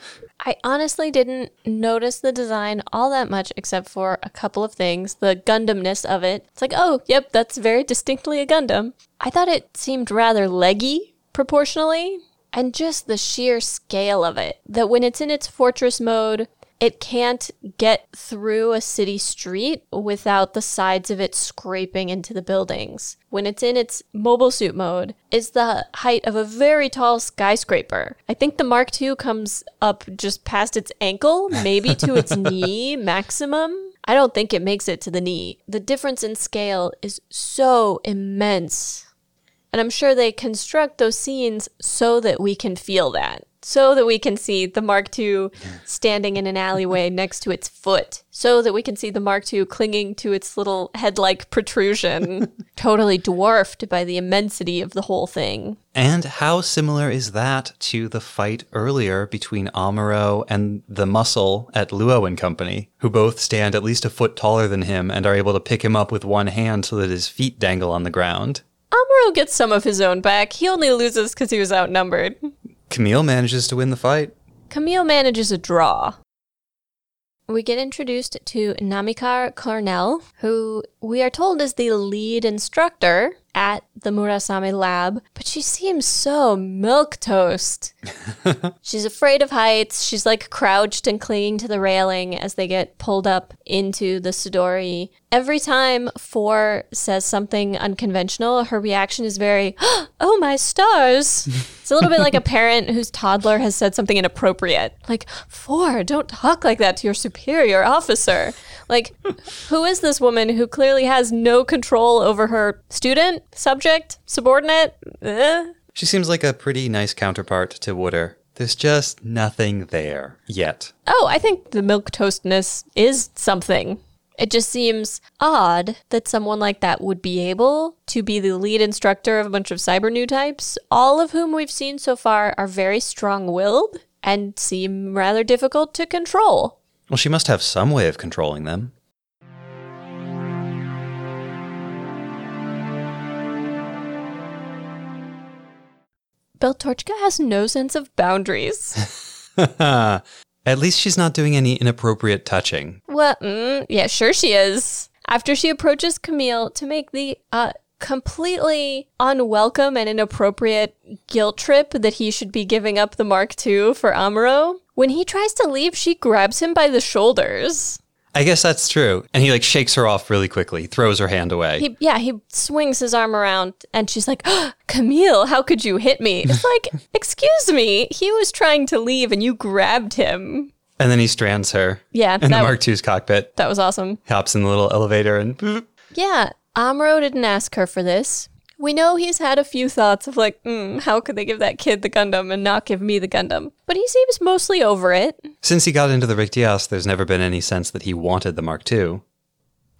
I honestly didn't notice the design all that much except for a couple of things. The Gundamness of it. It's like, oh, yep, that's very distinctly a Gundam. I thought it seemed rather leggy proportionally. And just the sheer scale of it. That when it's in its fortress mode, it can't get through a city street without the sides of it scraping into the buildings. When it's in its mobile suit mode, it's the height of a very tall skyscraper. I think the Mark II comes up just past its ankle, maybe to its [laughs] knee maximum. I don't think it makes it to the knee. The difference in scale is so immense. And I'm sure they construct those scenes so that we can feel that so that we can see the Mark II standing in an alleyway next to its foot, so that we can see the Mark II clinging to its little head like protrusion, [laughs] totally dwarfed by the immensity of the whole thing. And how similar is that to the fight earlier between Amuro and the muscle at Luo and Company, who both stand at least a foot taller than him and are able to pick him up with one hand so that his feet dangle on the ground? Amuro gets some of his own back. He only loses because he was outnumbered. Camille manages to win the fight. Camille manages a draw. We get introduced to Namikar Cornell, who we are told is the lead instructor at the Murasame lab, but she seems so milk toast. [laughs] She's afraid of heights. She's like crouched and clinging to the railing as they get pulled up into the Sidori. Every time Four says something unconventional, her reaction is very, [gasps] oh my stars. it's a little bit like a parent whose toddler has said something inappropriate. Like, Four, don't talk like that to your superior officer. Like, who is this woman who clearly has no control over her student, subject, subordinate? Eh? She seems like a pretty nice counterpart to Wooder. There's just nothing there yet. Oh, I think the milk toastness is something. It just seems odd that someone like that would be able to be the lead instructor of a bunch of cyber new types, all of whom we've seen so far are very strong willed and seem rather difficult to control. Well, she must have some way of controlling them. Beltorchika has no sense of boundaries. [laughs] At least she's not doing any inappropriate touching. Well, mm, yeah, sure she is. After she approaches Camille to make the uh, completely unwelcome and inappropriate guilt trip that he should be giving up the Mark II for Amuro, when he tries to leave, she grabs him by the shoulders. I guess that's true. And he like shakes her off really quickly, throws her hand away. He, yeah, he swings his arm around and she's like, oh, Camille, how could you hit me? It's [laughs] like, excuse me, he was trying to leave and you grabbed him. And then he strands her. Yeah. In the Mark II's cockpit. That was awesome. Hops in the little elevator and. Boop. Yeah. Amuro didn't ask her for this. We know he's had a few thoughts of like, mm, how could they give that kid the Gundam and not give me the Gundam? But he seems mostly over it. Since he got into the Rick-Dias, there's never been any sense that he wanted the Mark II.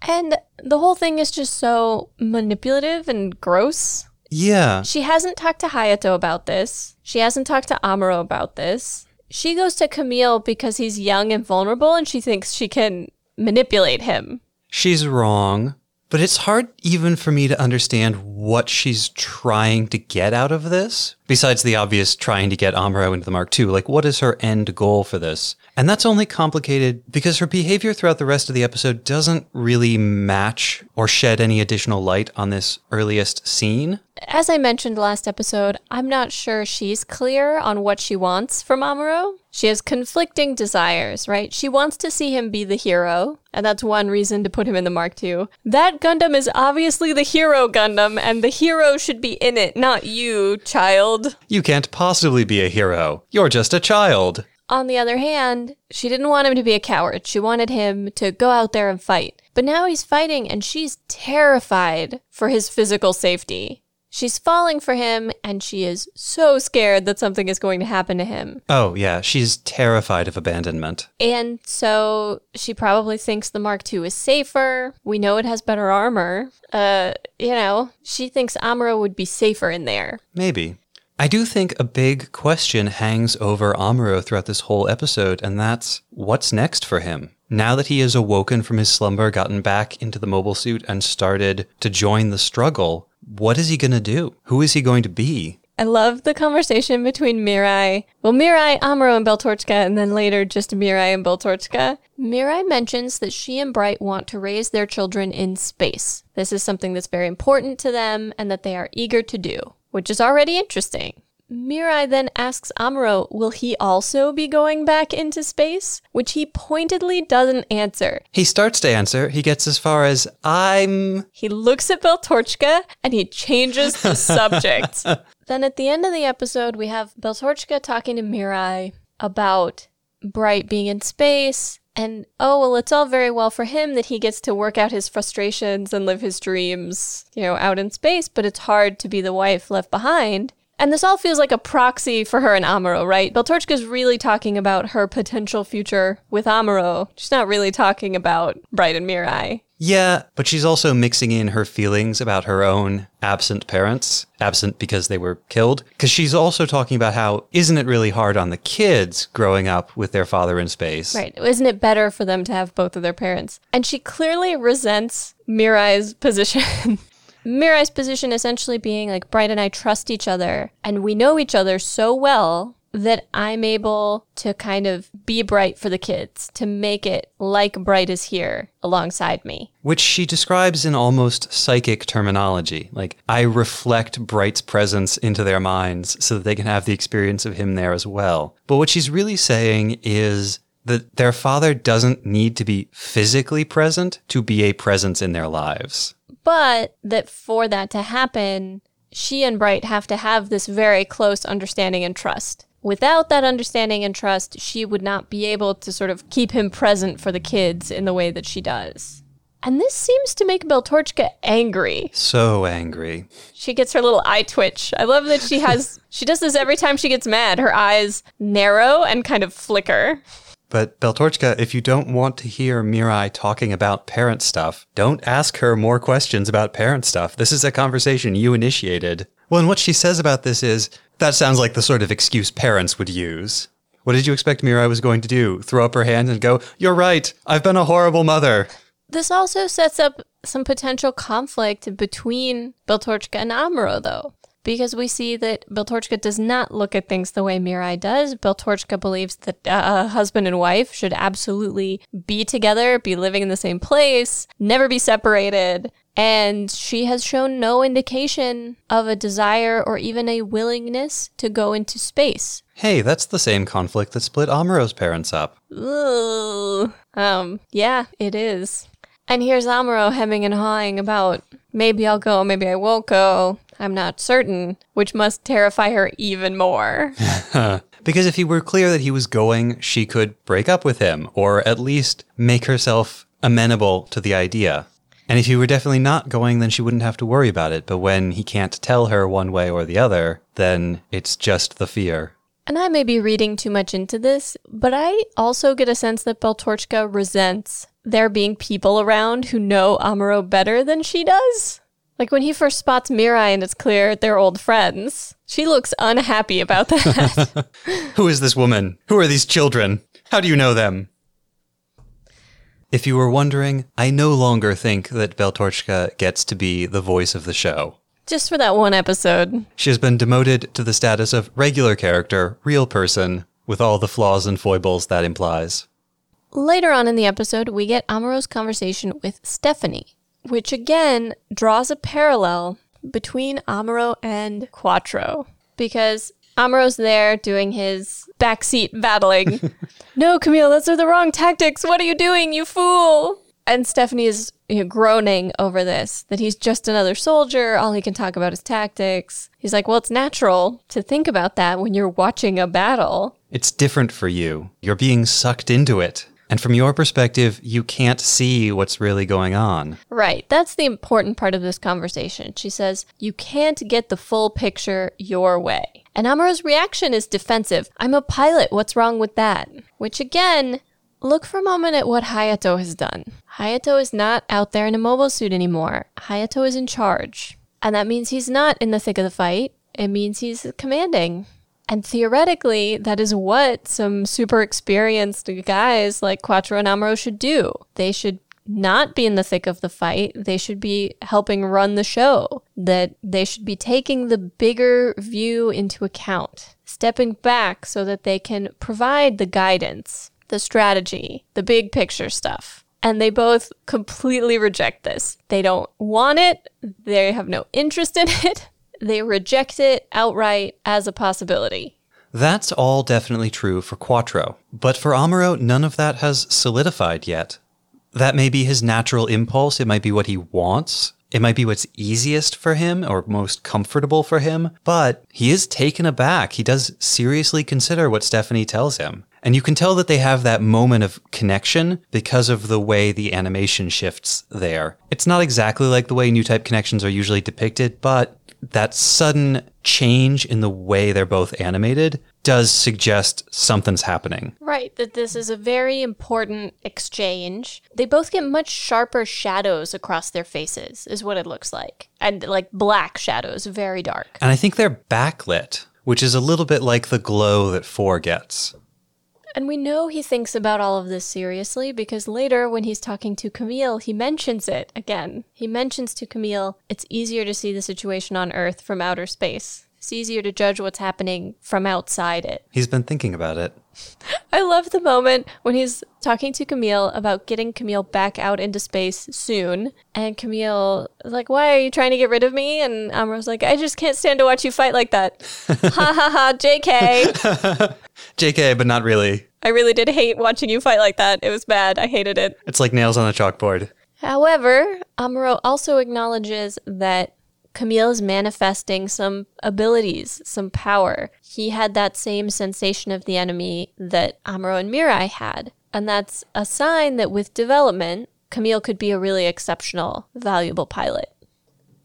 And the whole thing is just so manipulative and gross. Yeah. She hasn't talked to Hayato about this. She hasn't talked to Amuro about this. She goes to Camille because he's young and vulnerable and she thinks she can manipulate him. She's wrong. But it's hard even for me to understand what she's trying to get out of this, besides the obvious trying to get Amuro into the Mark II. Like, what is her end goal for this? And that's only complicated because her behavior throughout the rest of the episode doesn't really match or shed any additional light on this earliest scene. As I mentioned last episode, I'm not sure she's clear on what she wants from Amuro. She has conflicting desires, right? She wants to see him be the hero, and that's one reason to put him in the Mark II. That Gundam is obviously the hero Gundam, and the hero should be in it, not you, child. You can't possibly be a hero. You're just a child. On the other hand, she didn't want him to be a coward. She wanted him to go out there and fight. But now he's fighting, and she's terrified for his physical safety. She's falling for him, and she is so scared that something is going to happen to him. Oh, yeah, she's terrified of abandonment. And so she probably thinks the Mark II is safer. We know it has better armor. Uh, you know, she thinks Amuro would be safer in there. Maybe. I do think a big question hangs over Amuro throughout this whole episode, and that's what's next for him? now that he has awoken from his slumber, gotten back into the mobile suit, and started to join the struggle, what is he going to do? Who is he going to be? I love the conversation between Mirai, well, Mirai, Amuro, and Beltorchika, and then later just Mirai and Beltorchika. Mirai mentions that she and Bright want to raise their children in space. This is something that's very important to them and that they are eager to do, which is already interesting. Mirai then asks Amuro, will he also be going back into space? Which he pointedly doesn't answer. He starts to answer. He gets as far as, I'm. He looks at Beltorchika and he changes the [laughs] subject. then at the end of the episode, we have Beltorchika talking to Mirai about Bright being in space. And oh, well, it's all very well for him that he gets to work out his frustrations and live his dreams, you know, out in space, but it's hard to be the wife left behind. And this all feels like a proxy for her and Amuro, right? Beltorchika's really talking about her potential future with Amuro. She's not really talking about Bright and Mirai. Yeah, but she's also mixing in her feelings about her own absent parents, absent because they were killed. Because she's also talking about how isn't it really hard on the kids growing up with their father in space? Right. Isn't it better for them to have both of their parents? And she clearly resents Mirai's position. [laughs] Mirai's position essentially being like Bright and I trust each other and we know each other so well that I'm able to kind of be bright for the kids, to make it like Bright is here alongside me. Which she describes in almost psychic terminology. Like, I reflect Bright's presence into their minds so that they can have the experience of him there as well. But what she's really saying is that their father doesn't need to be physically present to be a presence in their lives. But that for that to happen, she and Bright have to have this very close understanding and trust. Without that understanding and trust, she would not be able to sort of keep him present for the kids in the way that she does. And this seems to make Beltorchika angry. So angry. She gets her little eye twitch. I love that she has, she does this every time she gets mad. Her eyes narrow and kind of flicker. But Beltorchika, if you don't want to hear Mirai talking about parent stuff, don't ask her more questions about parent stuff. This is a conversation you initiated. Well, and what she says about this is that sounds like the sort of excuse parents would use. What did you expect Mirai was going to do? Throw up her hands and go, You're right, I've been a horrible mother. This also sets up some potential conflict between Beltorchika and Amuro, though because we see that Beltorchika does not look at things the way Mirai does. Beltorchika believes that a husband and wife should absolutely be together, be living in the same place, never be separated. And she has shown no indication of a desire or even a willingness to go into space. Hey, that's the same conflict that split Amuro's parents up. Ooh. Um, yeah, it is. And here's Amuro hemming and hawing about maybe I'll go, maybe I won't go. I'm not certain, which must terrify her even more. [laughs] [laughs] because if he were clear that he was going, she could break up with him, or at least make herself amenable to the idea. And if he were definitely not going, then she wouldn't have to worry about it. But when he can't tell her one way or the other, then it's just the fear. And I may be reading too much into this, but I also get a sense that Beltorchika resents there being people around who know Amuro better than she does. Like when he first spots Mirai and it's clear they're old friends, she looks unhappy about that. [laughs] Who is this woman? Who are these children? How do you know them? If you were wondering, I no longer think that Beltorchika gets to be the voice of the show. Just for that one episode. She has been demoted to the status of regular character, real person, with all the flaws and foibles that implies. Later on in the episode, we get Amuro's conversation with Stephanie, which again draws a parallel between Amuro and Quattro because Amuro's there doing his backseat battling. [laughs] no, Camille, those are the wrong tactics. What are you doing, you fool? And Stephanie is you know, groaning over this that he's just another soldier. All he can talk about is tactics. He's like, well, it's natural to think about that when you're watching a battle. It's different for you. You're being sucked into it. And from your perspective, you can't see what's really going on. Right. That's the important part of this conversation. She says, You can't get the full picture your way. And Amuro's reaction is defensive. I'm a pilot. What's wrong with that? Which again, look for a moment at what Hayato has done. Hayato is not out there in a mobile suit anymore. Hayato is in charge. And that means he's not in the thick of the fight. It means he's commanding. And theoretically, that is what some super experienced guys like Quattro and Amuro should do. They should not be in the thick of the fight. They should be helping run the show. That they should be taking the bigger view into account, stepping back so that they can provide the guidance, the strategy, the big picture stuff. And they both completely reject this. They don't want it. They have no interest in [laughs] it. They reject it outright as a possibility. That's all definitely true for Quattro. But for Amuro, none of that has solidified yet. That may be his natural impulse. It might be what he wants. It might be what's easiest for him or most comfortable for him. But he is taken aback. He does seriously consider what Stephanie tells him. And you can tell that they have that moment of connection because of the way the animation shifts there. It's not exactly like the way new type connections are usually depicted, but that sudden change in the way they're both animated does suggest something's happening. Right, that this is a very important exchange. They both get much sharper shadows across their faces, is what it looks like. And like black shadows, very dark. And I think they're backlit, which is a little bit like the glow that Four gets. And we know he thinks about all of this seriously because later, when he's talking to Camille, he mentions it again. He mentions to Camille, it's easier to see the situation on Earth from outer space. It's easier to judge what's happening from outside it. He's been thinking about it. [laughs] I love the moment when he's talking to Camille about getting Camille back out into space soon. And Camille is like, Why are you trying to get rid of me? And Amuro's like, I just can't stand to watch you fight like that. [laughs] ha ha ha, JK. [laughs] JK, but not really. I really did hate watching you fight like that. It was bad. I hated it. It's like nails on a chalkboard. However, Amuro also acknowledges that Camille is manifesting some abilities, some power. He had that same sensation of the enemy that Amuro and Mirai had. And that's a sign that with development, Camille could be a really exceptional, valuable pilot.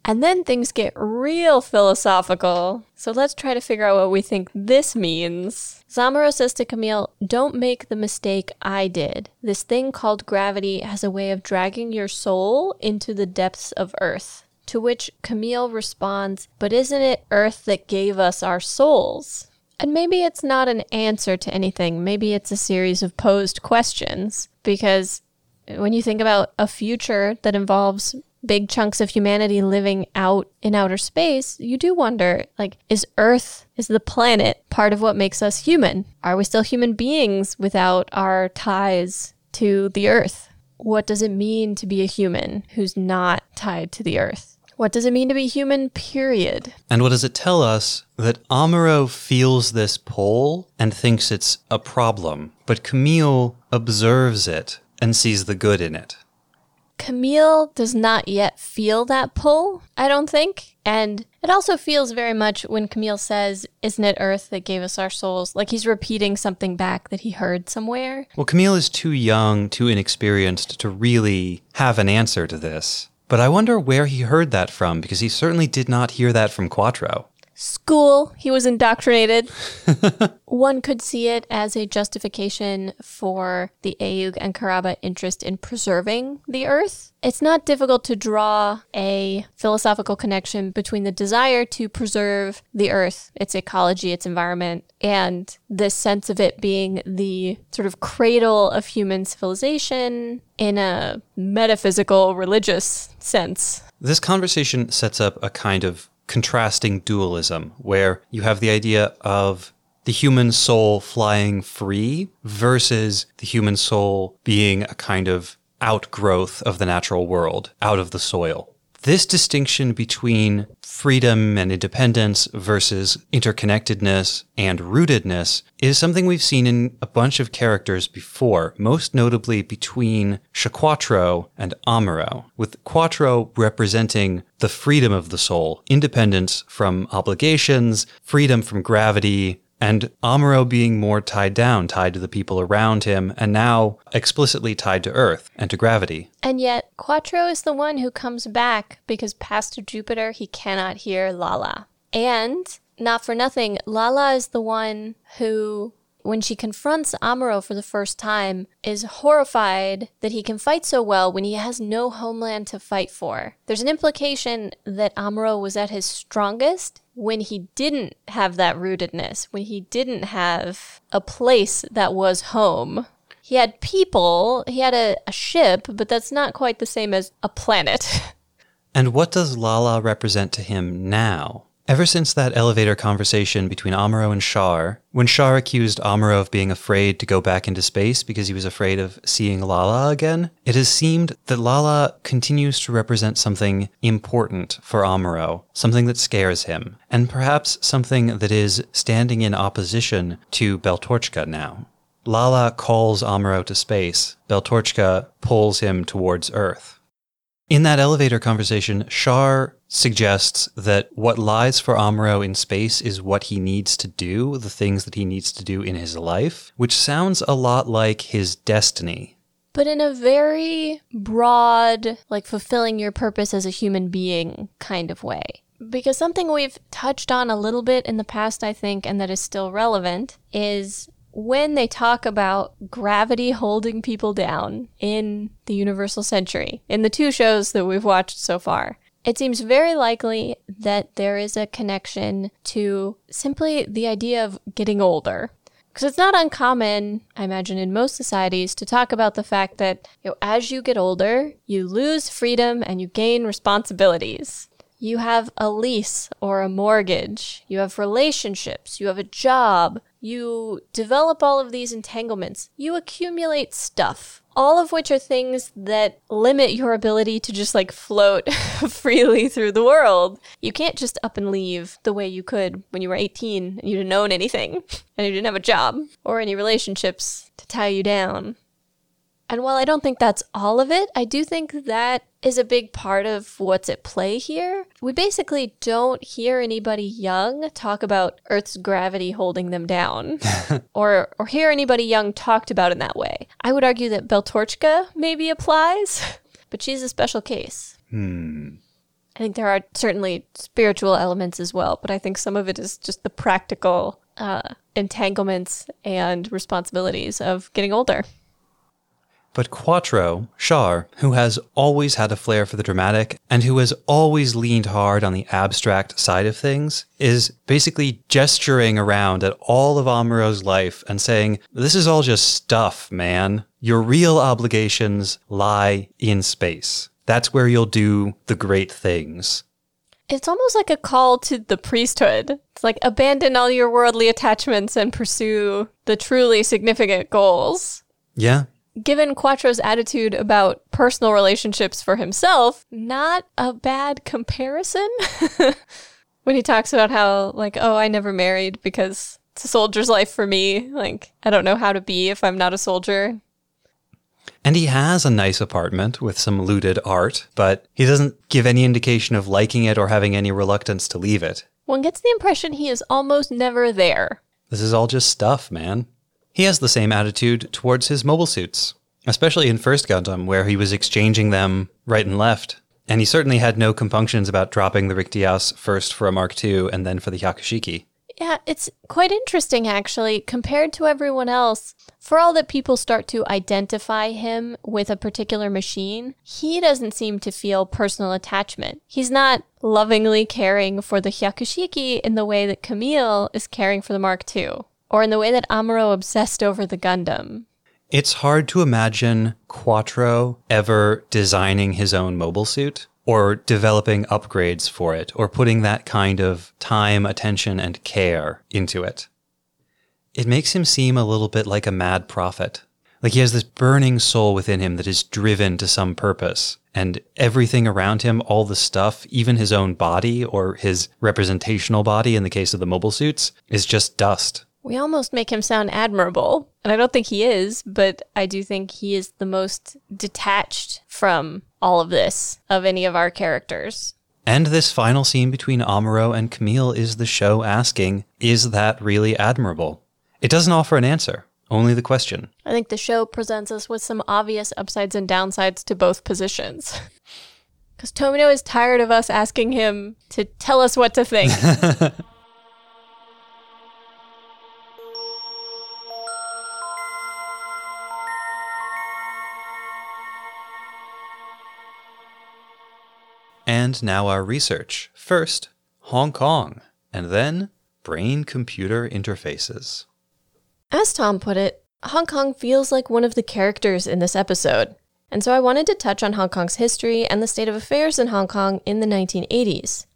And then things get real philosophical. So let's try to figure out what we think this means. Zamuro says to Camille, Don't make the mistake I did. This thing called gravity has a way of dragging your soul into the depths of Earth. To which Camille responds, But isn't it Earth that gave us our souls? And maybe it's not an answer to anything. Maybe it's a series of posed questions. Because when you think about a future that involves big chunks of humanity living out in outer space, you do wonder like, is Earth, is the planet part of what makes us human? Are we still human beings without our ties to the Earth? What does it mean to be a human who's not tied to the Earth? What does it mean to be human, period? And what does it tell us? That Amuro feels this pull and thinks it's a problem, but Camille observes it and sees the good in it. Camille does not yet feel that pull, I don't think. And it also feels very much when Camille says, Isn't it Earth that gave us our souls? Like he's repeating something back that he heard somewhere. Well, Camille is too young, too inexperienced to really have an answer to this. But I wonder where he heard that from, because he certainly did not hear that from Quattro school. He was indoctrinated. [laughs] One could see it as a justification for the AEUG and Karaba interest in preserving the Earth. It's not difficult to draw a philosophical connection between the desire to preserve the Earth, its ecology, its environment, and this sense of it being the sort of cradle of human civilization in a metaphysical, religious sense. This conversation sets up a kind of contrasting dualism, where you have the idea of the human soul flying free versus the human soul being a kind of outgrowth of the natural world, out of the soil. This distinction between freedom and independence versus interconnectedness and rootedness is something we've seen in a bunch of characters before, most notably between Char Quattro and Amuro, with Quattro representing the freedom of the soul, independence from obligations, freedom from gravity, and Amuro being more tied down, tied to the people around him, and now explicitly tied to Earth and to gravity. And yet, Quattro is the one who comes back because past Jupiter he cannot hear Lala. And, not for nothing, Lala is the one who when she confronts Amuro for the first time, is horrified that he can fight so well when he has no homeland to fight for. There's an implication that Amuro was at his strongest when he didn't have that rootedness, when he didn't have a place that was home. He had people, he had a, a ship, but that's not quite the same as a planet. [laughs] And what does Lala represent to him now? Ever since that elevator conversation between Amuro and Char, when Char accused Amuro of being afraid to go back into space because he was afraid of seeing Lala again, it has seemed that Lala continues to represent something important for Amuro, something that scares him, and perhaps something that is standing in opposition to Beltorchika now. Lala calls Amuro to space. Beltorchika pulls him towards Earth. In that elevator conversation, Char suggests that what lies for Amuro in space is what he needs to do, the things that he needs to do in his life, which sounds a lot like his destiny. but in a very broad, like fulfilling your purpose as a human being kind of way. Because something we've touched on a little bit in the past, I think, and that is still relevant, is when they talk about gravity holding people down in the Universal Century, in the two shows that we've watched so far. It seems very likely that there is a connection to simply the idea of getting older. Because it's not uncommon, I imagine, in most societies to talk about the fact that you know, as you get older, you lose freedom and you gain responsibilities. You have a lease or a mortgage, you have relationships, you have a job, you develop all of these entanglements, you accumulate stuff, all of which are things that limit your ability to just like float [laughs] freely through the world. You can't just up and leave the way you could when you were 18 and you didn't own anything [laughs] and you didn't have a job or any relationships to tie you down. And while I don't think that's all of it, I do think that is a big part of what's at play here. We basically don't hear anybody young talk about Earth's gravity holding them down [laughs] or or hear anybody young talked about in that way. I would argue that Beltorchika maybe applies, [laughs] but she's a special case. Hmm. I think there are certainly spiritual elements as well, but I think some of it is just the practical uh, entanglements and responsibilities of getting older. But Quattro, Char, who has always had a flair for the dramatic and who has always leaned hard on the abstract side of things, is basically gesturing around at all of Amuro's life and saying, This is all just stuff, man. Your real obligations lie in space. That's where you'll do the great things. It's almost like a call to the priesthood. It's like abandon all your worldly attachments and pursue the truly significant goals. Yeah, Given Quattro's attitude about personal relationships for himself, not a bad comparison. [laughs] when he talks about how, like, oh, I never married because it's a soldier's life for me. Like, I don't know how to be if I'm not a soldier. And he has a nice apartment with some looted art, but he doesn't give any indication of liking it or having any reluctance to leave it. One gets the impression he is almost never there. This is all just stuff, man. He has the same attitude towards his mobile suits, especially in First Gundam, where he was exchanging them right and left. And he certainly had no compunctions about dropping the Rick Dias first for a Mark II and then for the Hyakushiki. Yeah, it's quite interesting actually, compared to everyone else. For all that people start to identify him with a particular machine, he doesn't seem to feel personal attachment. He's not lovingly caring for the Hyakushiki in the way that Camille is caring for the Mark II, or in the way that Amuro obsessed over the Gundam. It's hard to imagine Quattro ever designing his own mobile suit or developing upgrades for it or putting that kind of time, attention, and care into it. It makes him seem a little bit like a mad prophet. Like he has this burning soul within him that is driven to some purpose. And everything around him, all the stuff, even his own body or his representational body in the case of the mobile suits, is just dust. We almost make him sound admirable, and I don't think he is, but I do think he is the most detached from all of this of any of our characters. And this final scene between Amuro and Camille is the show asking, is that really admirable? It doesn't offer an answer, only the question. I think the show presents us with some obvious upsides and downsides to both positions. [laughs] Because Tomino is tired of us asking him to tell us what to think. [laughs] And now our research. First, Hong Kong. and then brain computer interfaces. As Tom put it, Hong Kong feels like one of the characters in this episode. And so I wanted to touch on Hong Kong's history and the state of affairs in Hong Kong in the 1980s.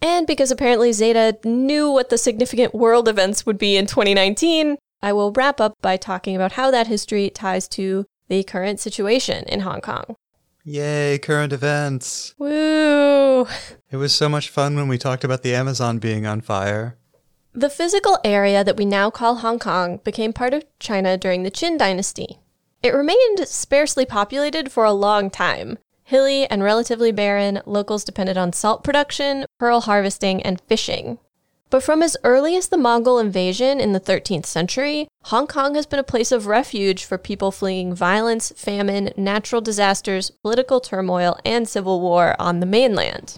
And because apparently Zeta knew what the significant world events would be in 2019, I will wrap up by talking about how that history ties to the current situation in Hong Kong. Yay, current events. Woo! It was so much fun when we talked about the Amazon being on fire. The physical area that we now call Hong Kong became part of China during the Qin dynasty. It remained sparsely populated for a long time. Hilly and relatively barren, locals depended on salt production, pearl harvesting, and fishing. But from as early as the Mongol invasion in the 13th century, Hong Kong has been a place of refuge for people fleeing violence, famine, natural disasters, political turmoil, and civil war on the mainland.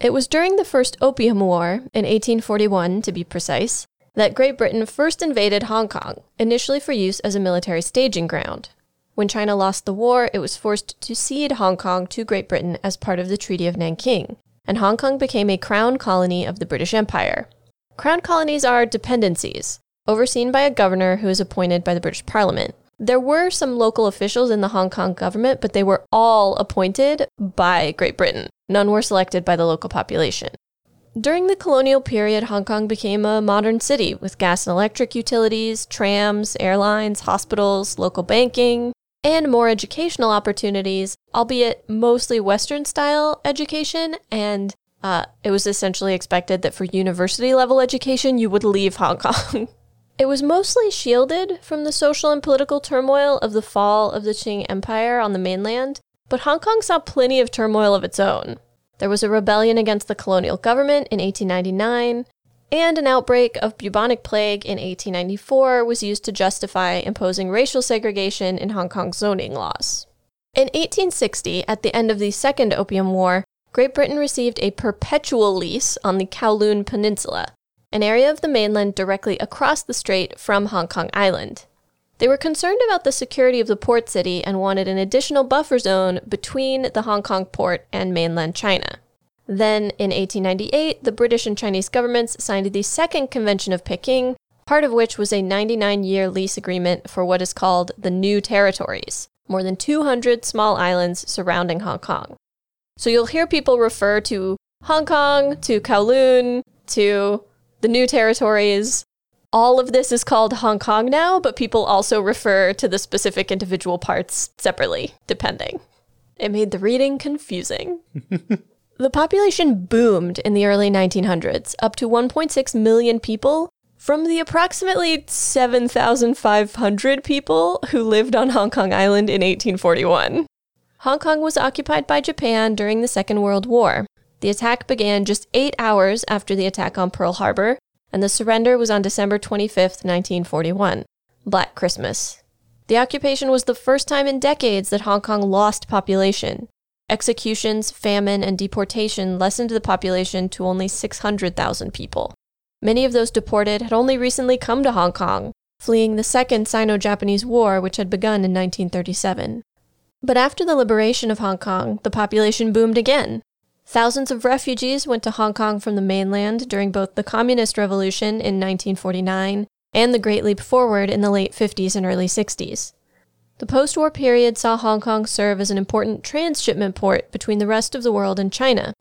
It was during the First Opium War, in 1841 to be precise, that Great Britain first invaded Hong Kong, initially for use as a military staging ground. When China lost the war, it was forced to cede Hong Kong to Great Britain as part of the Treaty of Nanking, and Hong Kong became a crown colony of the British Empire. Crown colonies are dependencies, overseen by a governor who is appointed by the British Parliament. There were some local officials in the Hong Kong government, but they were all appointed by Great Britain. None were selected by the local population. During the colonial period, Hong Kong became a modern city with gas and electric utilities, trams, airlines, hospitals, local banking, and more educational opportunities, albeit mostly Western style education. And uh, it was essentially expected that for university level education, you would leave Hong Kong. [laughs] it was mostly shielded from the social and political turmoil of the fall of the Qing Empire on the mainland, but Hong Kong saw plenty of turmoil of its own. There was a rebellion against the colonial government in 1899, and an outbreak of bubonic plague in 1894 was used to justify imposing racial segregation in Hong Kong's zoning laws. In 1860, at the end of the Second Opium War, Great Britain received a perpetual lease on the Kowloon Peninsula, an area of the mainland directly across the strait from Hong Kong Island. They were concerned about the security of the port city and wanted an additional buffer zone between the Hong Kong port and mainland China. Then, in 1898, the British and Chinese governments signed the Second Convention of Peking, part of which was a 99 year lease agreement for what is called the New Territories, more than 200 small islands surrounding Hong Kong. So you'll hear people refer to Hong Kong, to Kowloon, to the New Territories. All of this is called Hong Kong now, but people also refer to the specific individual parts separately, depending. It made the reading confusing. [laughs] The population boomed in the early 1900s, up to 1.6 million people from the approximately 7,500 people who lived on Hong Kong Island in 1841. Hong Kong was occupied by Japan during the Second World War. The attack began just eight hours after the attack on Pearl Harbor, and the surrender was on December 25, 1941, Black Christmas. The occupation was the first time in decades that Hong Kong lost population. Executions, famine, and deportation lessened the population to only 600,000 people. Many of those deported had only recently come to Hong Kong, fleeing the Second Sino Japanese War, which had begun in 1937. But after the liberation of Hong Kong, the population boomed again. Thousands of refugees went to Hong Kong from the mainland during both the Communist Revolution in 1949 and the Great Leap Forward in the late 50s and early 60s. The post war period saw Hong Kong serve as an important transshipment port between the rest of the world and China.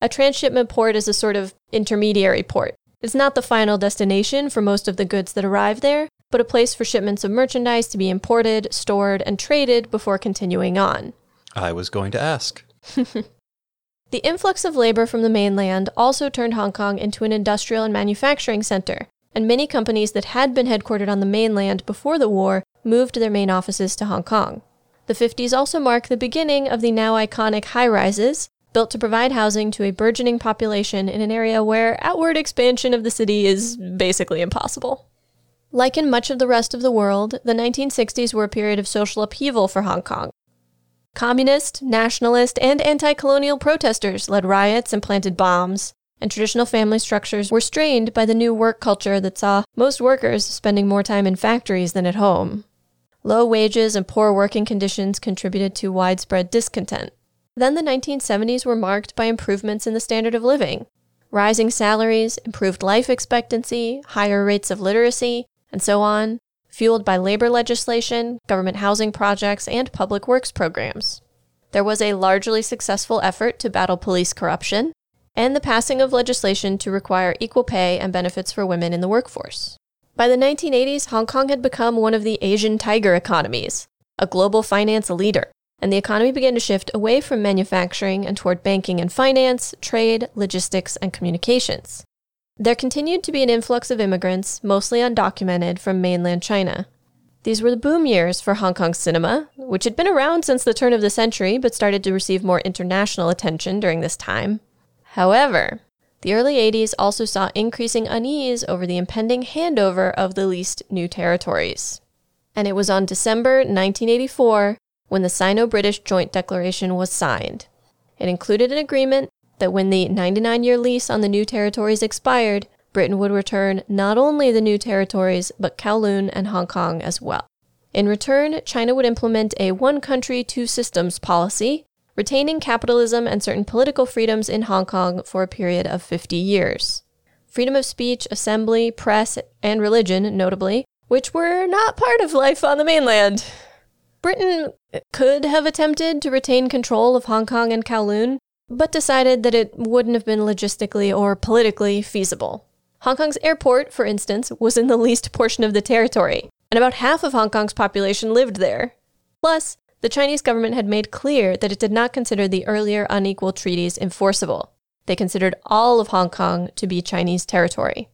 A transshipment port is a sort of intermediary port. It's not the final destination for most of the goods that arrive there, but a place for shipments of merchandise to be imported, stored, and traded before continuing on. I was going to ask. [laughs] the influx of labor from the mainland also turned Hong Kong into an industrial and manufacturing center, and many companies that had been headquartered on the mainland before the war moved their main offices to Hong Kong. The 50s also mark the beginning of the now iconic high rises, built to provide housing to a burgeoning population in an area where outward expansion of the city is basically impossible. Like in much of the rest of the world, the 1960s were a period of social upheaval for Hong Kong. Communist, nationalist, and anti colonial protesters led riots and planted bombs, and traditional family structures were strained by the new work culture that saw most workers spending more time in factories than at home. Low wages and poor working conditions contributed to widespread discontent. Then the 1970s were marked by improvements in the standard of living. rising salaries, improved life expectancy, higher rates of literacy, and so on, fueled by labor legislation, government housing projects, and public works programs. There was a largely successful effort to battle police corruption, and the passing of legislation to require equal pay and benefits for women in the workforce. By the 1980s, Hong Kong had become one of the Asian tiger economies, a global finance leader, and the economy began to shift away from manufacturing and toward banking and finance, trade, logistics, and communications. There continued to be an influx of immigrants, mostly undocumented, from mainland China. These were the boom years for Hong Kong cinema, which had been around since the turn of the century but started to receive more international attention during this time. However, the early 80s also saw increasing unease over the impending handover of the leased new territories. And it was on December 1984 when the Sino British Joint Declaration was signed. It included an agreement that when the 99 year lease on the new territories expired, Britain would return not only the new territories, but Kowloon and Hong Kong as well. In return, China would implement a one country, two systems policy retaining capitalism and certain political freedoms in Hong Kong for a period of 50 years. Freedom of speech, assembly, press, and religion, notably, which were not part of life on the mainland. Britain could have attempted to retain control of Hong Kong and Kowloon, but decided that it wouldn't have been logistically or politically feasible. Hong Kong's airport, for instance, was in the least portion of the territory, and about half of Hong Kong's population lived there. Plus, the Chinese government had made clear that it did not consider the earlier unequal treaties enforceable. They considered all of Hong Kong to be Chinese territory.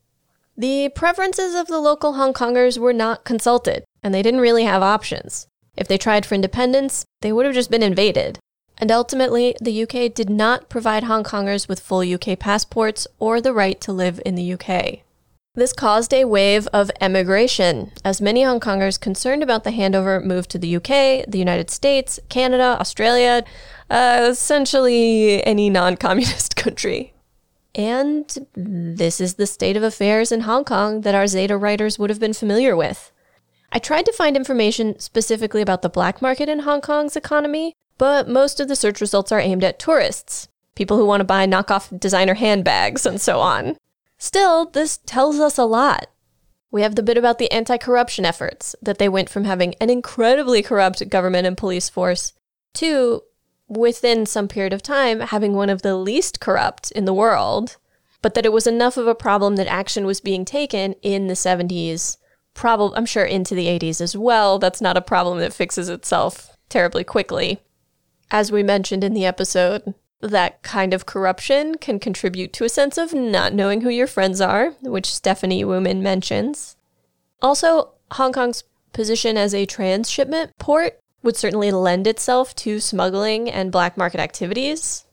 The preferences of the local Hong Kongers were not consulted, and they didn't really have options. If they tried for independence, they would have just been invaded. And ultimately, the UK did not provide Hong Kongers with full UK passports or the right to live in the UK. This caused a wave of emigration, as many Hong Kongers concerned about the handover moved to the UK, the United States, Canada, Australia, uh, essentially any non communist [laughs] country. And this is the state of affairs in Hong Kong that our Zeta writers would have been familiar with. I tried to find information specifically about the black market in Hong Kong's economy, but most of the search results are aimed at tourists, people who want to buy knockoff designer handbags, and so on. Still, this tells us a lot. We have the bit about the anti corruption efforts, that they went from having an incredibly corrupt government and police force to, within some period of time, having one of the least corrupt in the world, but that it was enough of a problem that action was being taken in the 70s, probably, I'm sure, into the 80s as well. That's not a problem that fixes itself terribly quickly. As we mentioned in the episode, that kind of corruption can contribute to a sense of not knowing who your friends are, which Stephanie Wooman mentions. Also, Hong Kong's position as a transshipment port would certainly lend itself to smuggling and black market activities.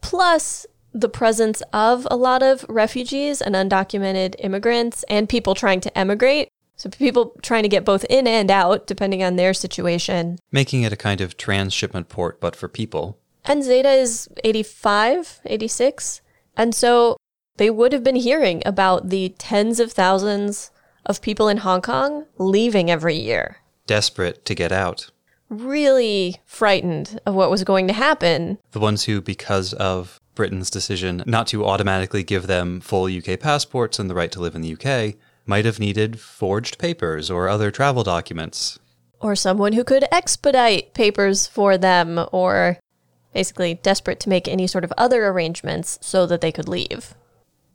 Plus, the presence of a lot of refugees and undocumented immigrants and people trying to emigrate. So, people trying to get both in and out, depending on their situation. Making it a kind of transshipment port, but for people. And Zeta is 85, 86. And so they would have been hearing about the tens of thousands of people in Hong Kong leaving every year. Desperate to get out. Really frightened of what was going to happen. The ones who, because of Britain's decision not to automatically give them full UK passports and the right to live in the UK, might have needed forged papers or other travel documents. Or someone who could expedite papers for them, or basically desperate to make any sort of other arrangements so that they could leave.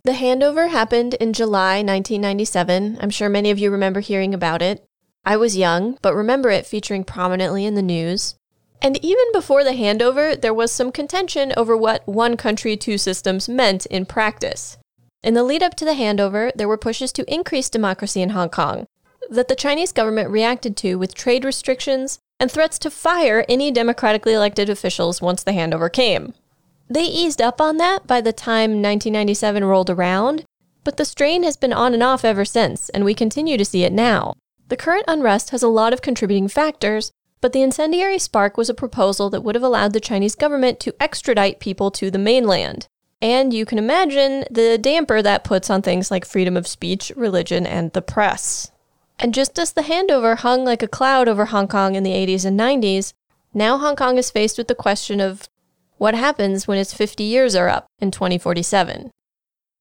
The handover happened in July 1997. I'm sure many of you remember hearing about it. I was young, but remember it featuring prominently in the news. And even before the handover, there was some contention over what one country, two systems meant in practice. In the lead up to the handover, there were pushes to increase democracy in Hong Kong that the Chinese government reacted to with trade restrictions and threats to fire any democratically elected officials once the handover came. They eased up on that by the time 1997 rolled around, but the strain has been on and off ever since, and we continue to see it now. The current unrest has a lot of contributing factors, but the incendiary spark was a proposal that would have allowed the Chinese government to extradite people to the mainland. And you can imagine the damper that puts on things like freedom of speech, religion, and the press. And just as the handover hung like a cloud over Hong Kong in the 80s and 90s, now Hong Kong is faced with the question of what happens when its 50 years are up in 2047.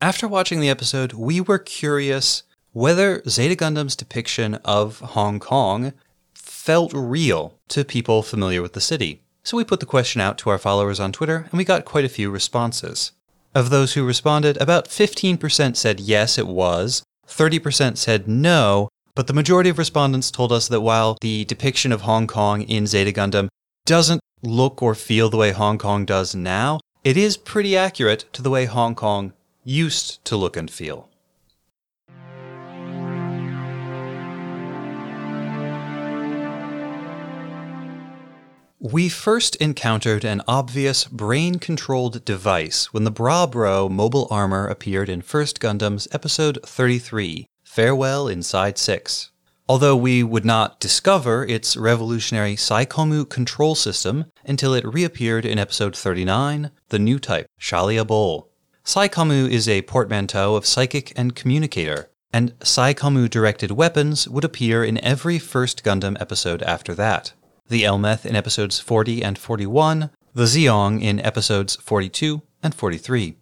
After watching the episode, we were curious whether Zeta Gundam's depiction of Hong Kong felt real to people familiar with the city. So we put the question out to our followers on Twitter, and we got quite a few responses. Of those who responded, about 15% said yes, it was, 30% said no, but the majority of respondents told us that while the depiction of Hong Kong in Zeta Gundam doesn't look or feel the way Hong Kong does now, it is pretty accurate to the way Hong Kong used to look and feel. We first encountered an obvious brain controlled device when the Braw Bro mobile armor appeared in First Gundam's episode 33, Farewell Inside 6. Although we would not discover its revolutionary Psycommu control system until it reappeared in episode 39, The New Type, Shalia Bol. Psycommu is a portmanteau of psychic and communicator, and Psycommu directed weapons would appear in every first Gundam episode after that the Elmeth in episodes 40 and 41, the Zeong in episodes 42 and 43.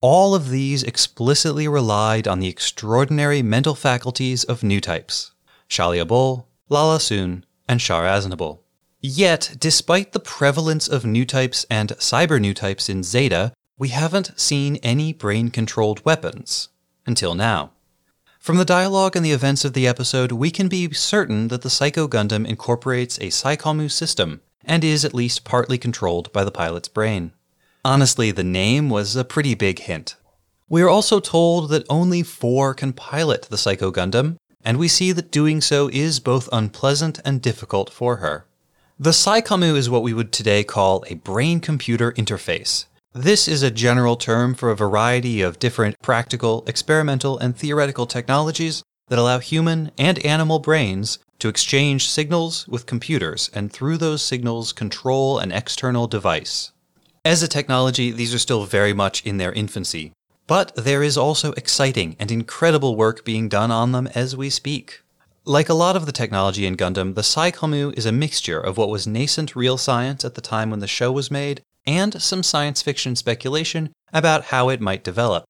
All of these explicitly relied on the extraordinary mental faculties of new types Shalia Bol, Lalah Sune, and Char Aznable. Yet, despite the prevalence of new types and cyber new types in Zeta, we haven't seen any brain controlled weapons. Until now. From the dialogue and the events of the episode, we can be certain that the Psycho Gundam incorporates a Psycommu system and is at least partly controlled by the pilot's brain. Honestly, the name was a pretty big hint. We are also told that only Four can pilot the Psycho Gundam, and we see that doing so is both unpleasant and difficult for her. The Psycommu is what we would today call a brain computer interface, this is a general term for a variety of different practical, experimental, and theoretical technologies that allow human and animal brains to exchange signals with computers and through those signals control an external device. As a technology, these are still very much in their infancy, but there is also exciting and incredible work being done on them as we speak. Like a lot of the technology in Gundam, the Psycommu is a mixture of what was nascent real science at the time when the show was made and some science fiction speculation about how it might develop.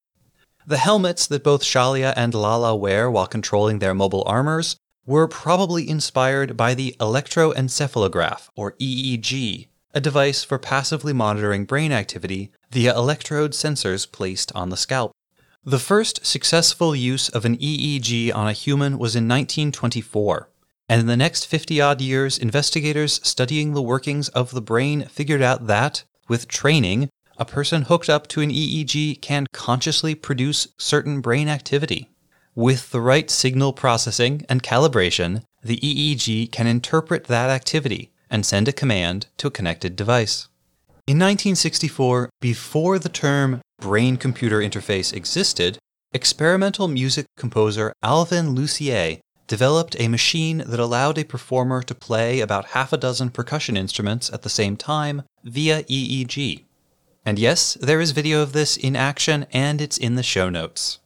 The helmets that both Shalia and Lala wear while controlling their mobile armors were probably inspired by the electroencephalograph, or EEG, a device for passively monitoring brain activity via electrode sensors placed on the scalp. The first successful use of an EEG on a human was in 1924, and in the next 50 odd years, investigators studying the workings of the brain figured out that, with training, a person hooked up to an EEG can consciously produce certain brain activity. With the right signal processing and calibration, the EEG can interpret that activity and send a command to a connected device. In 1964, before the term brain computer interface existed, experimental music composer Alvin Lucier developed a machine that allowed a performer to play about half a dozen percussion instruments at the same time via EEG. And yes, there is video of this in action and it's in the show notes.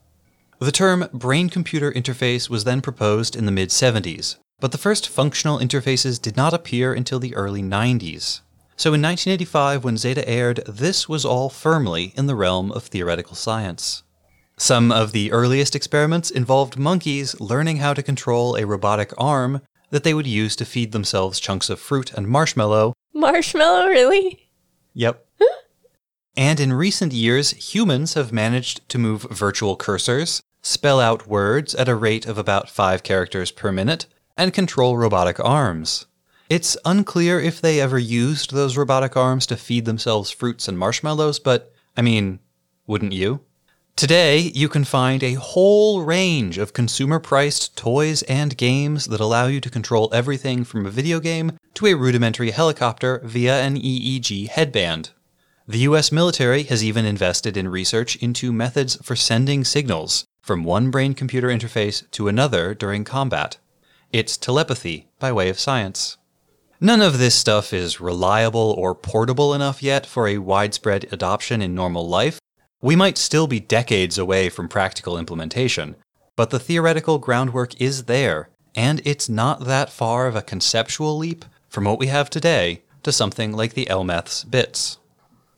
The term brain computer interface was then proposed in the mid 70s, but the first functional interfaces did not appear until the early 90s. So in 1985, when Zeta aired, this was all firmly in the realm of theoretical science. Some of the earliest experiments involved monkeys learning how to control a robotic arm that they would use to feed themselves chunks of fruit and marshmallow. Marshmallow, really? Yep. and in recent years, humans have managed to move virtual cursors, spell out words at a rate of about five characters per minute, and control robotic arms. It's unclear if they ever used those robotic arms to feed themselves fruits and marshmallows, but I mean, wouldn't you? Today, you can find a whole range of consumer priced toys and games that allow you to control everything from a video game to a rudimentary helicopter via an EEG headband. The US military has even invested in research into methods for sending signals from one brain computer interface to another during combat. It's telepathy by way of science. None of this stuff is reliable or portable enough yet for a widespread adoption in normal life, we might still be decades away from practical implementation, but the theoretical groundwork is there, and it's not that far of a conceptual leap from what we have today to something like the Elmeth's bits.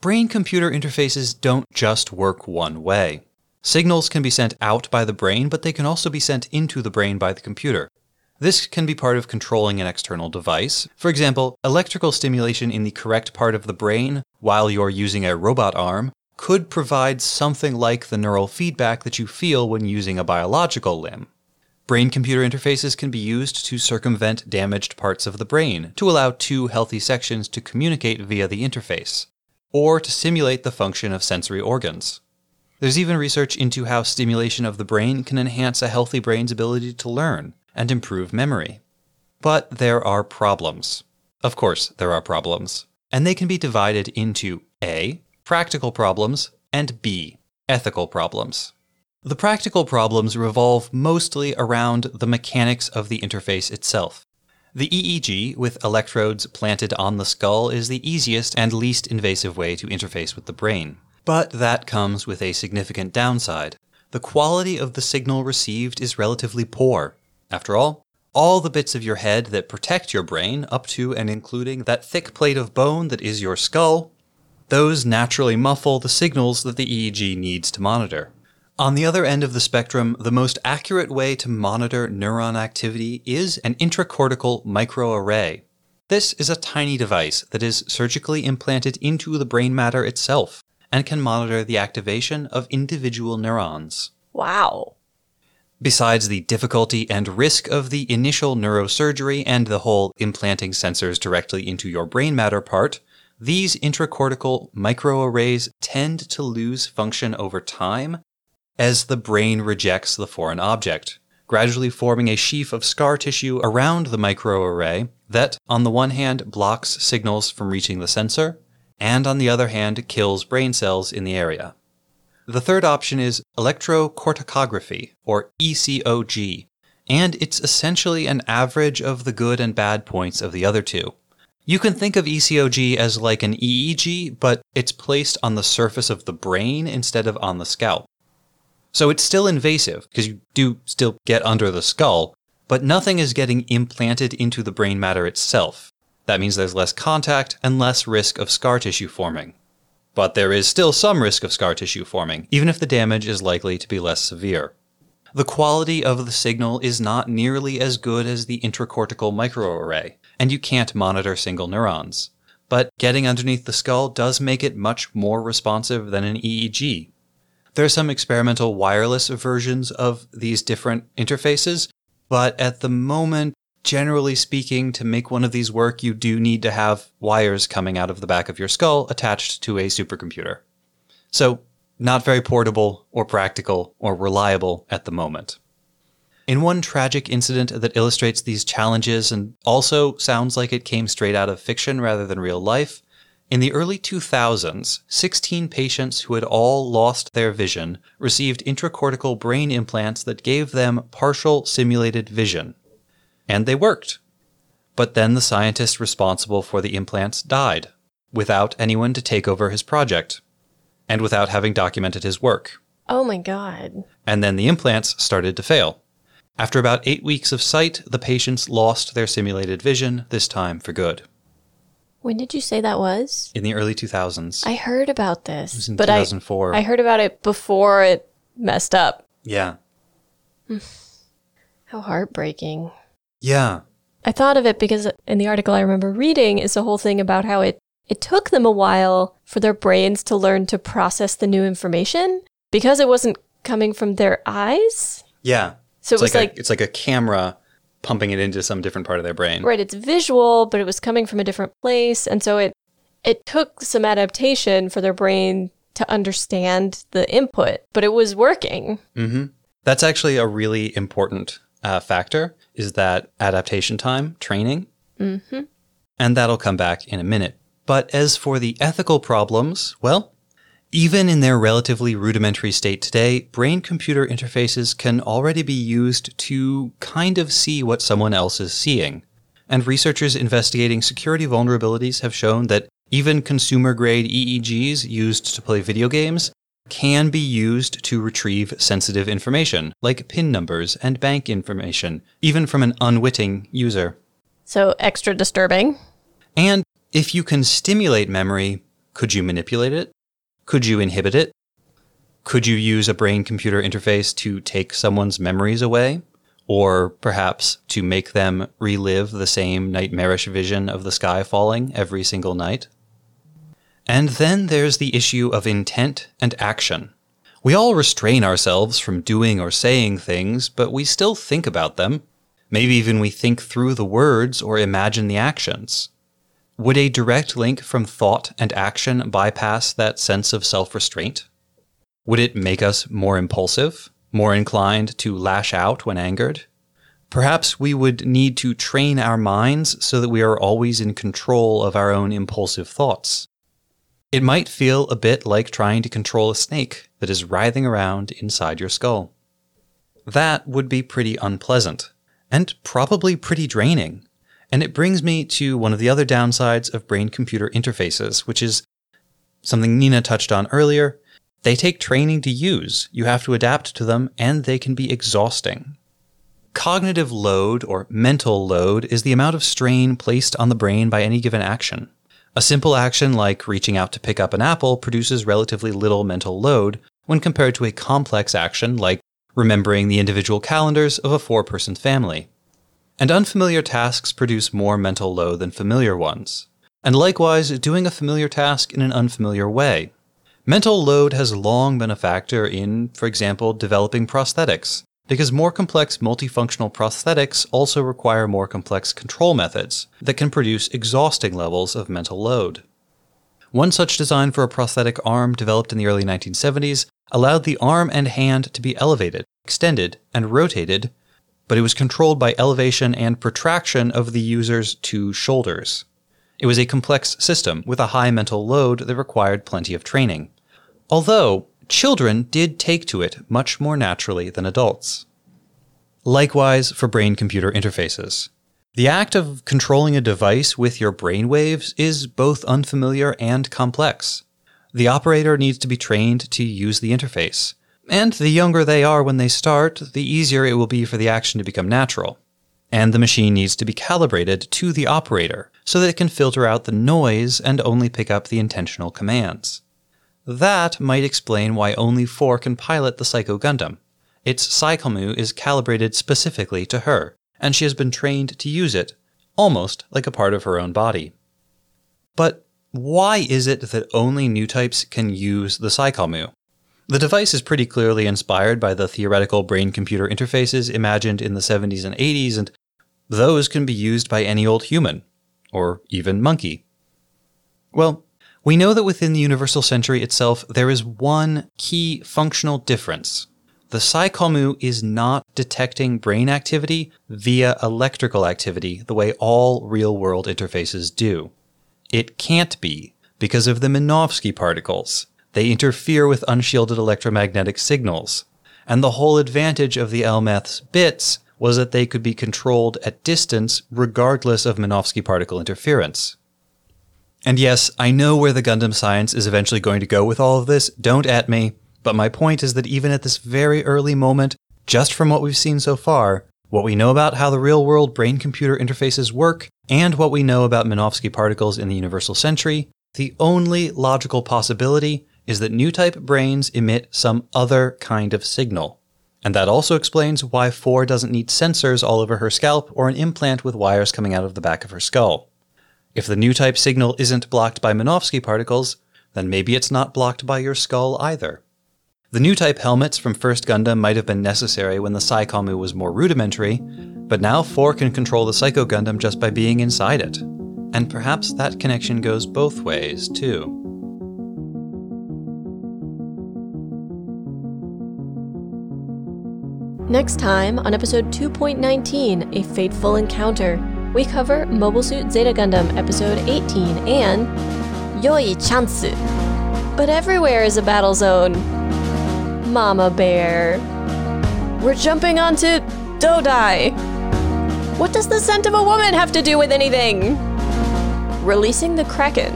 Brain computer interfaces don't just work one way. Signals can be sent out by the brain, but they can also be sent into the brain by the computer. This can be part of controlling an external device. For example, electrical stimulation in the correct part of the brain while you're using a robot arm could provide something like the neural feedback that you feel when using a biological limb. Brain computer interfaces can be used to circumvent damaged parts of the brain, to allow two healthy sections to communicate via the interface, or to simulate the function of sensory organs. There's even research into how stimulation of the brain can enhance a healthy brain's ability to learn and improve memory. But there are problems. Of course, there are problems. And they can be divided into A, practical problems, and B, ethical problems. The practical problems revolve mostly around the mechanics of the interface itself. The EEG, with electrodes planted on the skull, is the easiest and least invasive way to interface with the brain. But that comes with a significant downside. The quality of the signal received is relatively poor. After all, all the bits of your head that protect your brain, up to and including that thick plate of bone that is your skull, those naturally muffle the signals that the EEG needs to monitor. On the other end of the spectrum, the most accurate way to monitor neuron activity is an intracortical microarray. This is a tiny device that is surgically implanted into the brain matter itself and can monitor the activation of individual neurons. Wow. Besides the difficulty and risk of the initial neurosurgery and the whole implanting sensors directly into your brain matter part, these intracortical microarrays tend to lose function over time as the brain rejects the foreign object, gradually forming a sheaf of scar tissue around the microarray that, on the one hand, blocks signals from reaching the sensor, and on the other hand, kills brain cells in the area. The third option is electrocorticography, or ECOG, and it's essentially an average of the good and bad points of the other two. You can think of ECOG as like an EEG, but it's placed on the surface of the brain instead of on the scalp. So it's still invasive, because you do still get under the skull, but nothing is getting implanted into the brain matter itself. That means there's less contact and less risk of scar tissue forming but there is still some risk of scar tissue forming, even if the damage is likely to be less severe. The quality of the signal is not nearly as good as the intracortical microarray, and you can't monitor single neurons. But getting underneath the skull does make it much more responsive than an EEG. There are some experimental wireless versions of these different interfaces, but at the moment, generally speaking, to make one of these work, you do need to have wires coming out of the back of your skull attached to a supercomputer. So, not very portable or practical or reliable at the moment. In one tragic incident that illustrates these challenges and also sounds like it came straight out of fiction rather than real life, in the early 2000s, 16 patients who had all lost their vision received intracortical brain implants that gave them partial simulated vision. And they worked. But then the scientist responsible for the implants died, without anyone to take over his project, and without having documented his work. Oh my god. And then the implants started to fail. After about eight weeks of sight, the patients lost their simulated vision, this time for good. When did you say that was? In the early 2000s. I heard about this. it was in but I, I heard about it before it messed up. yeah. [sighs] How heartbreaking. Yeah. I thought of it because in the article I remember reading is the whole thing about how it it took them a while for their brains to learn to process the new information because it wasn't coming from their eyes. Yeah. So it it's was like, like, a, it's like a camera pumping it into some different part of their brain. right, it's visual, but it was coming from a different place, and so it it took some adaptation for their brain to understand the input, but it was working. hmm That's actually a really important uh, factor is that adaptation time, training. hmm And that'll come back in a minute. But as for the ethical problems, well, even in their relatively rudimentary state today, brain computer interfaces can already be used to kind of see what someone else is seeing. And researchers investigating security vulnerabilities have shown that even consumer grade EEGs used to play video games can be used to retrieve sensitive information, like PIN numbers and bank information, even from an unwitting user. So extra disturbing. And if you can stimulate memory, could you manipulate it? Could you inhibit it? Could you use a brain computer interface to take someone's memories away? Or perhaps to make them relive the same nightmarish vision of the sky falling every single night? And then there's the issue of intent and action. We all restrain ourselves from doing or saying things, but we still think about them. Maybe even we think through the words or imagine the actions. Would a direct link from thought and action bypass that sense of self restraint? Would it make us more impulsive, more inclined to lash out when angered? Perhaps we would need to train our minds so that we are always in control of our own impulsive thoughts. It might feel a bit like trying to control a snake that is writhing around inside your skull. That would be pretty unpleasant, and probably pretty draining. And it brings me to one of the other downsides of brain computer interfaces, which is something Nina touched on earlier. They take training to use, you have to adapt to them, and they can be exhausting. Cognitive load, or mental load, is the amount of strain placed on the brain by any given action. A simple action like reaching out to pick up an apple produces relatively little mental load when compared to a complex action like remembering the individual calendars of a four person family. And unfamiliar tasks produce more mental load than familiar ones. And likewise, doing a familiar task in an unfamiliar way. Mental load has long been a factor in, for example, developing prosthetics, because more complex multifunctional prosthetics also require more complex control methods that can produce exhausting levels of mental load. One such design for a prosthetic arm developed in the early 1970s allowed the arm and hand to be elevated, extended, and rotated, but it was controlled by elevation and protraction of the user's two shoulders. It was a complex system with a high mental load that required plenty of training. Although, children did take to it much more naturally than adults. Likewise for brain computer interfaces. The act of controlling a device with your brainwaves is both unfamiliar and complex. The operator needs to be trained to use the interface. And the younger they are when they start, the easier it will be for the action to become natural. And the machine needs to be calibrated to the operator so that it can filter out the noise and only pick up the intentional commands. That might explain why only Four can pilot the Psycho Gundam. Its Psycommu is calibrated specifically to her, and she has been trained to use it, almost like a part of her own body. But why is it that only new types can use the Psycommu? The device is pretty clearly inspired by the theoretical brain computer interfaces imagined in the 70s and 80s, and those can be used by any old human, or even monkey. Well, we know that within the Universal Century itself, there is one key functional difference. The Psycommu is not detecting brain activity via electrical activity the way all real world interfaces do. It can't be because of the Minovsky particles. They interfere with unshielded electromagnetic signals. And the whole advantage of the Elmeth's bits was that they could be controlled at distance regardless of Minovsky particle interference. And yes, I know where the Gundam science is eventually going to go with all of this. Don't at me. But my point is that even at this very early moment, just from what we've seen so far, what we know about how the real world brain computer interfaces work, and what we know about Minovsky particles in the Universal Century, the only logical possibility is that new type brains emit some other kind of signal. And that also explains why 4 doesn't need sensors all over her scalp or an implant with wires coming out of the back of her skull. If the new type signal isn't blocked by Minovsky particles, then maybe it's not blocked by your skull either. The new type helmets from First Gundam might have been necessary when the Psycommu was more rudimentary, but now 4 can control the Psycho Gundam just by being inside it. And perhaps that connection goes both ways, too. Next time on episode 2.19, A Fateful Encounter, we cover Mobile Suit Zeta Gundam episode 18 and Yoi Chansu. But everywhere is a battle zone. Mama Bear. We're jumping onto Dodai. What does the scent of a woman have to do with anything? Releasing the Kraken.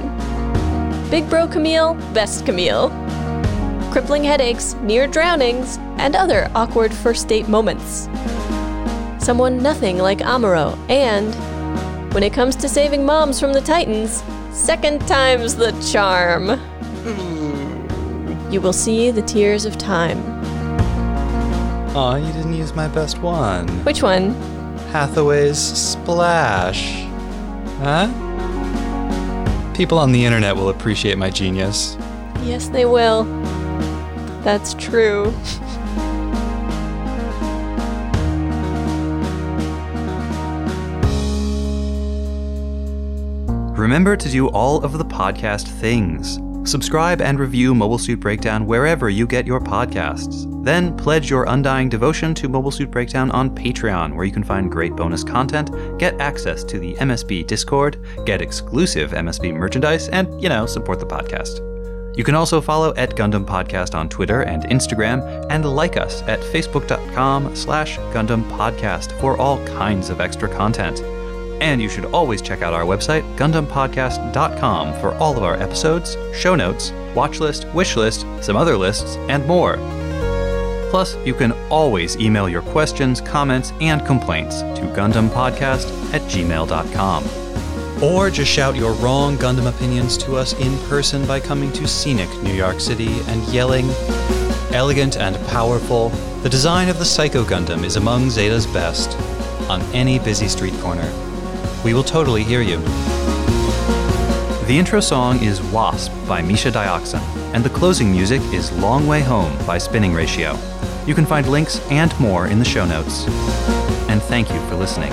Big Bro Camille, Best Camille. Crippling headaches, near drownings, and other awkward first date moments. Someone nothing like Amuro, and when it comes to saving moms from the Titans, second time's the charm. You will see the tears of time. Aw, you didn't use my best one. Which one? Hathaway's Splash. Huh? People on the internet will appreciate my genius. Yes, they will. That's true. Remember to do all of the podcast things. Subscribe and review Mobile Suit Breakdown wherever you get your podcasts. Then pledge your undying devotion to Mobile Suit Breakdown on Patreon, where you can find great bonus content, get access to the MSB Discord, get exclusive MSB merchandise, and, you know, support the podcast. You can also follow at Gundam Podcast on Twitter and Instagram, and like us at facebook.com slash Gundam Podcast for all kinds of extra content. And you should always check out our website, GundamPodcast.com, for all of our episodes, show notes, watch list, wish list, some other lists, and more. Plus, you can always email your questions, comments, and complaints to GundamPodcast at gmail.com. Or just shout your wrong Gundam opinions to us in person by coming to scenic New York City and yelling, Elegant and powerful, the design of the Psycho Gundam is among Zeta's best, on any busy street corner. We will totally hear you. The intro song is Wasp by Misha Dioxin, and the closing music is Long Way Home by Spinning Ratio. You can find links and more in the show notes. And thank you for listening.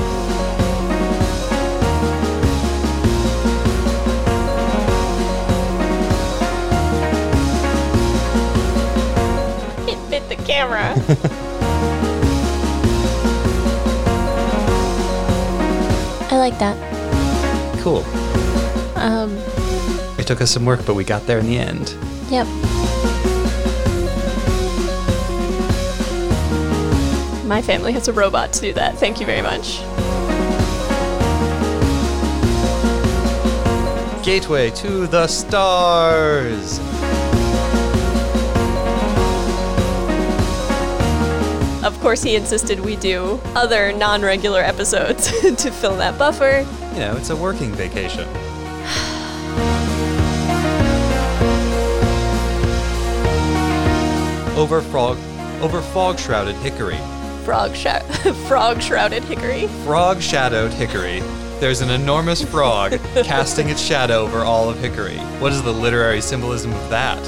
Camera. [laughs] I like that. Cool. Um, It took us some work, but we got there in the end. yep. My family has a robot to do that. Thank you very much. Gateway to the stars! Of course, he insisted we do other non regular episodes [laughs] to fill that buffer. You know, it's a working vacation. [sighs] Over frog, over fog-shrouded hickory, Frog, shou- frog shrouded hickory. frog-shadowed [laughs] hickory. There's an enormous frog [laughs] casting its shadow over all of hickory. What is the literary symbolism of that?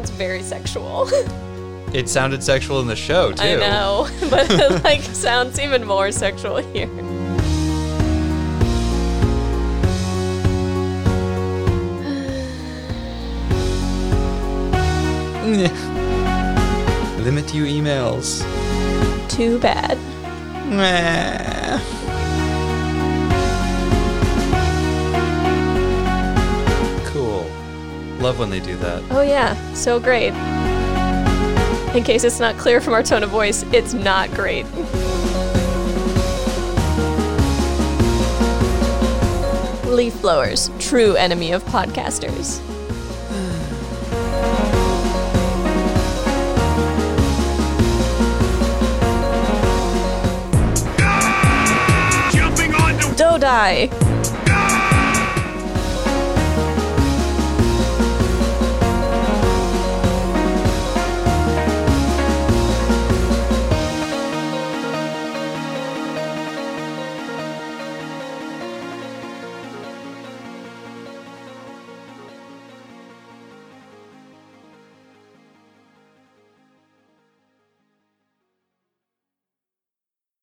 Sounds very sexual. It sounded sexual in the show too. I know, [laughs] but it like sounds even more sexual here. [sighs] Limit you emails. Too bad. Love when they do that. Oh yeah, so great. In case it's not clear from our tone of voice, it's not great. Leaf blowers, true enemy of podcasters. Jumping on the Dodai!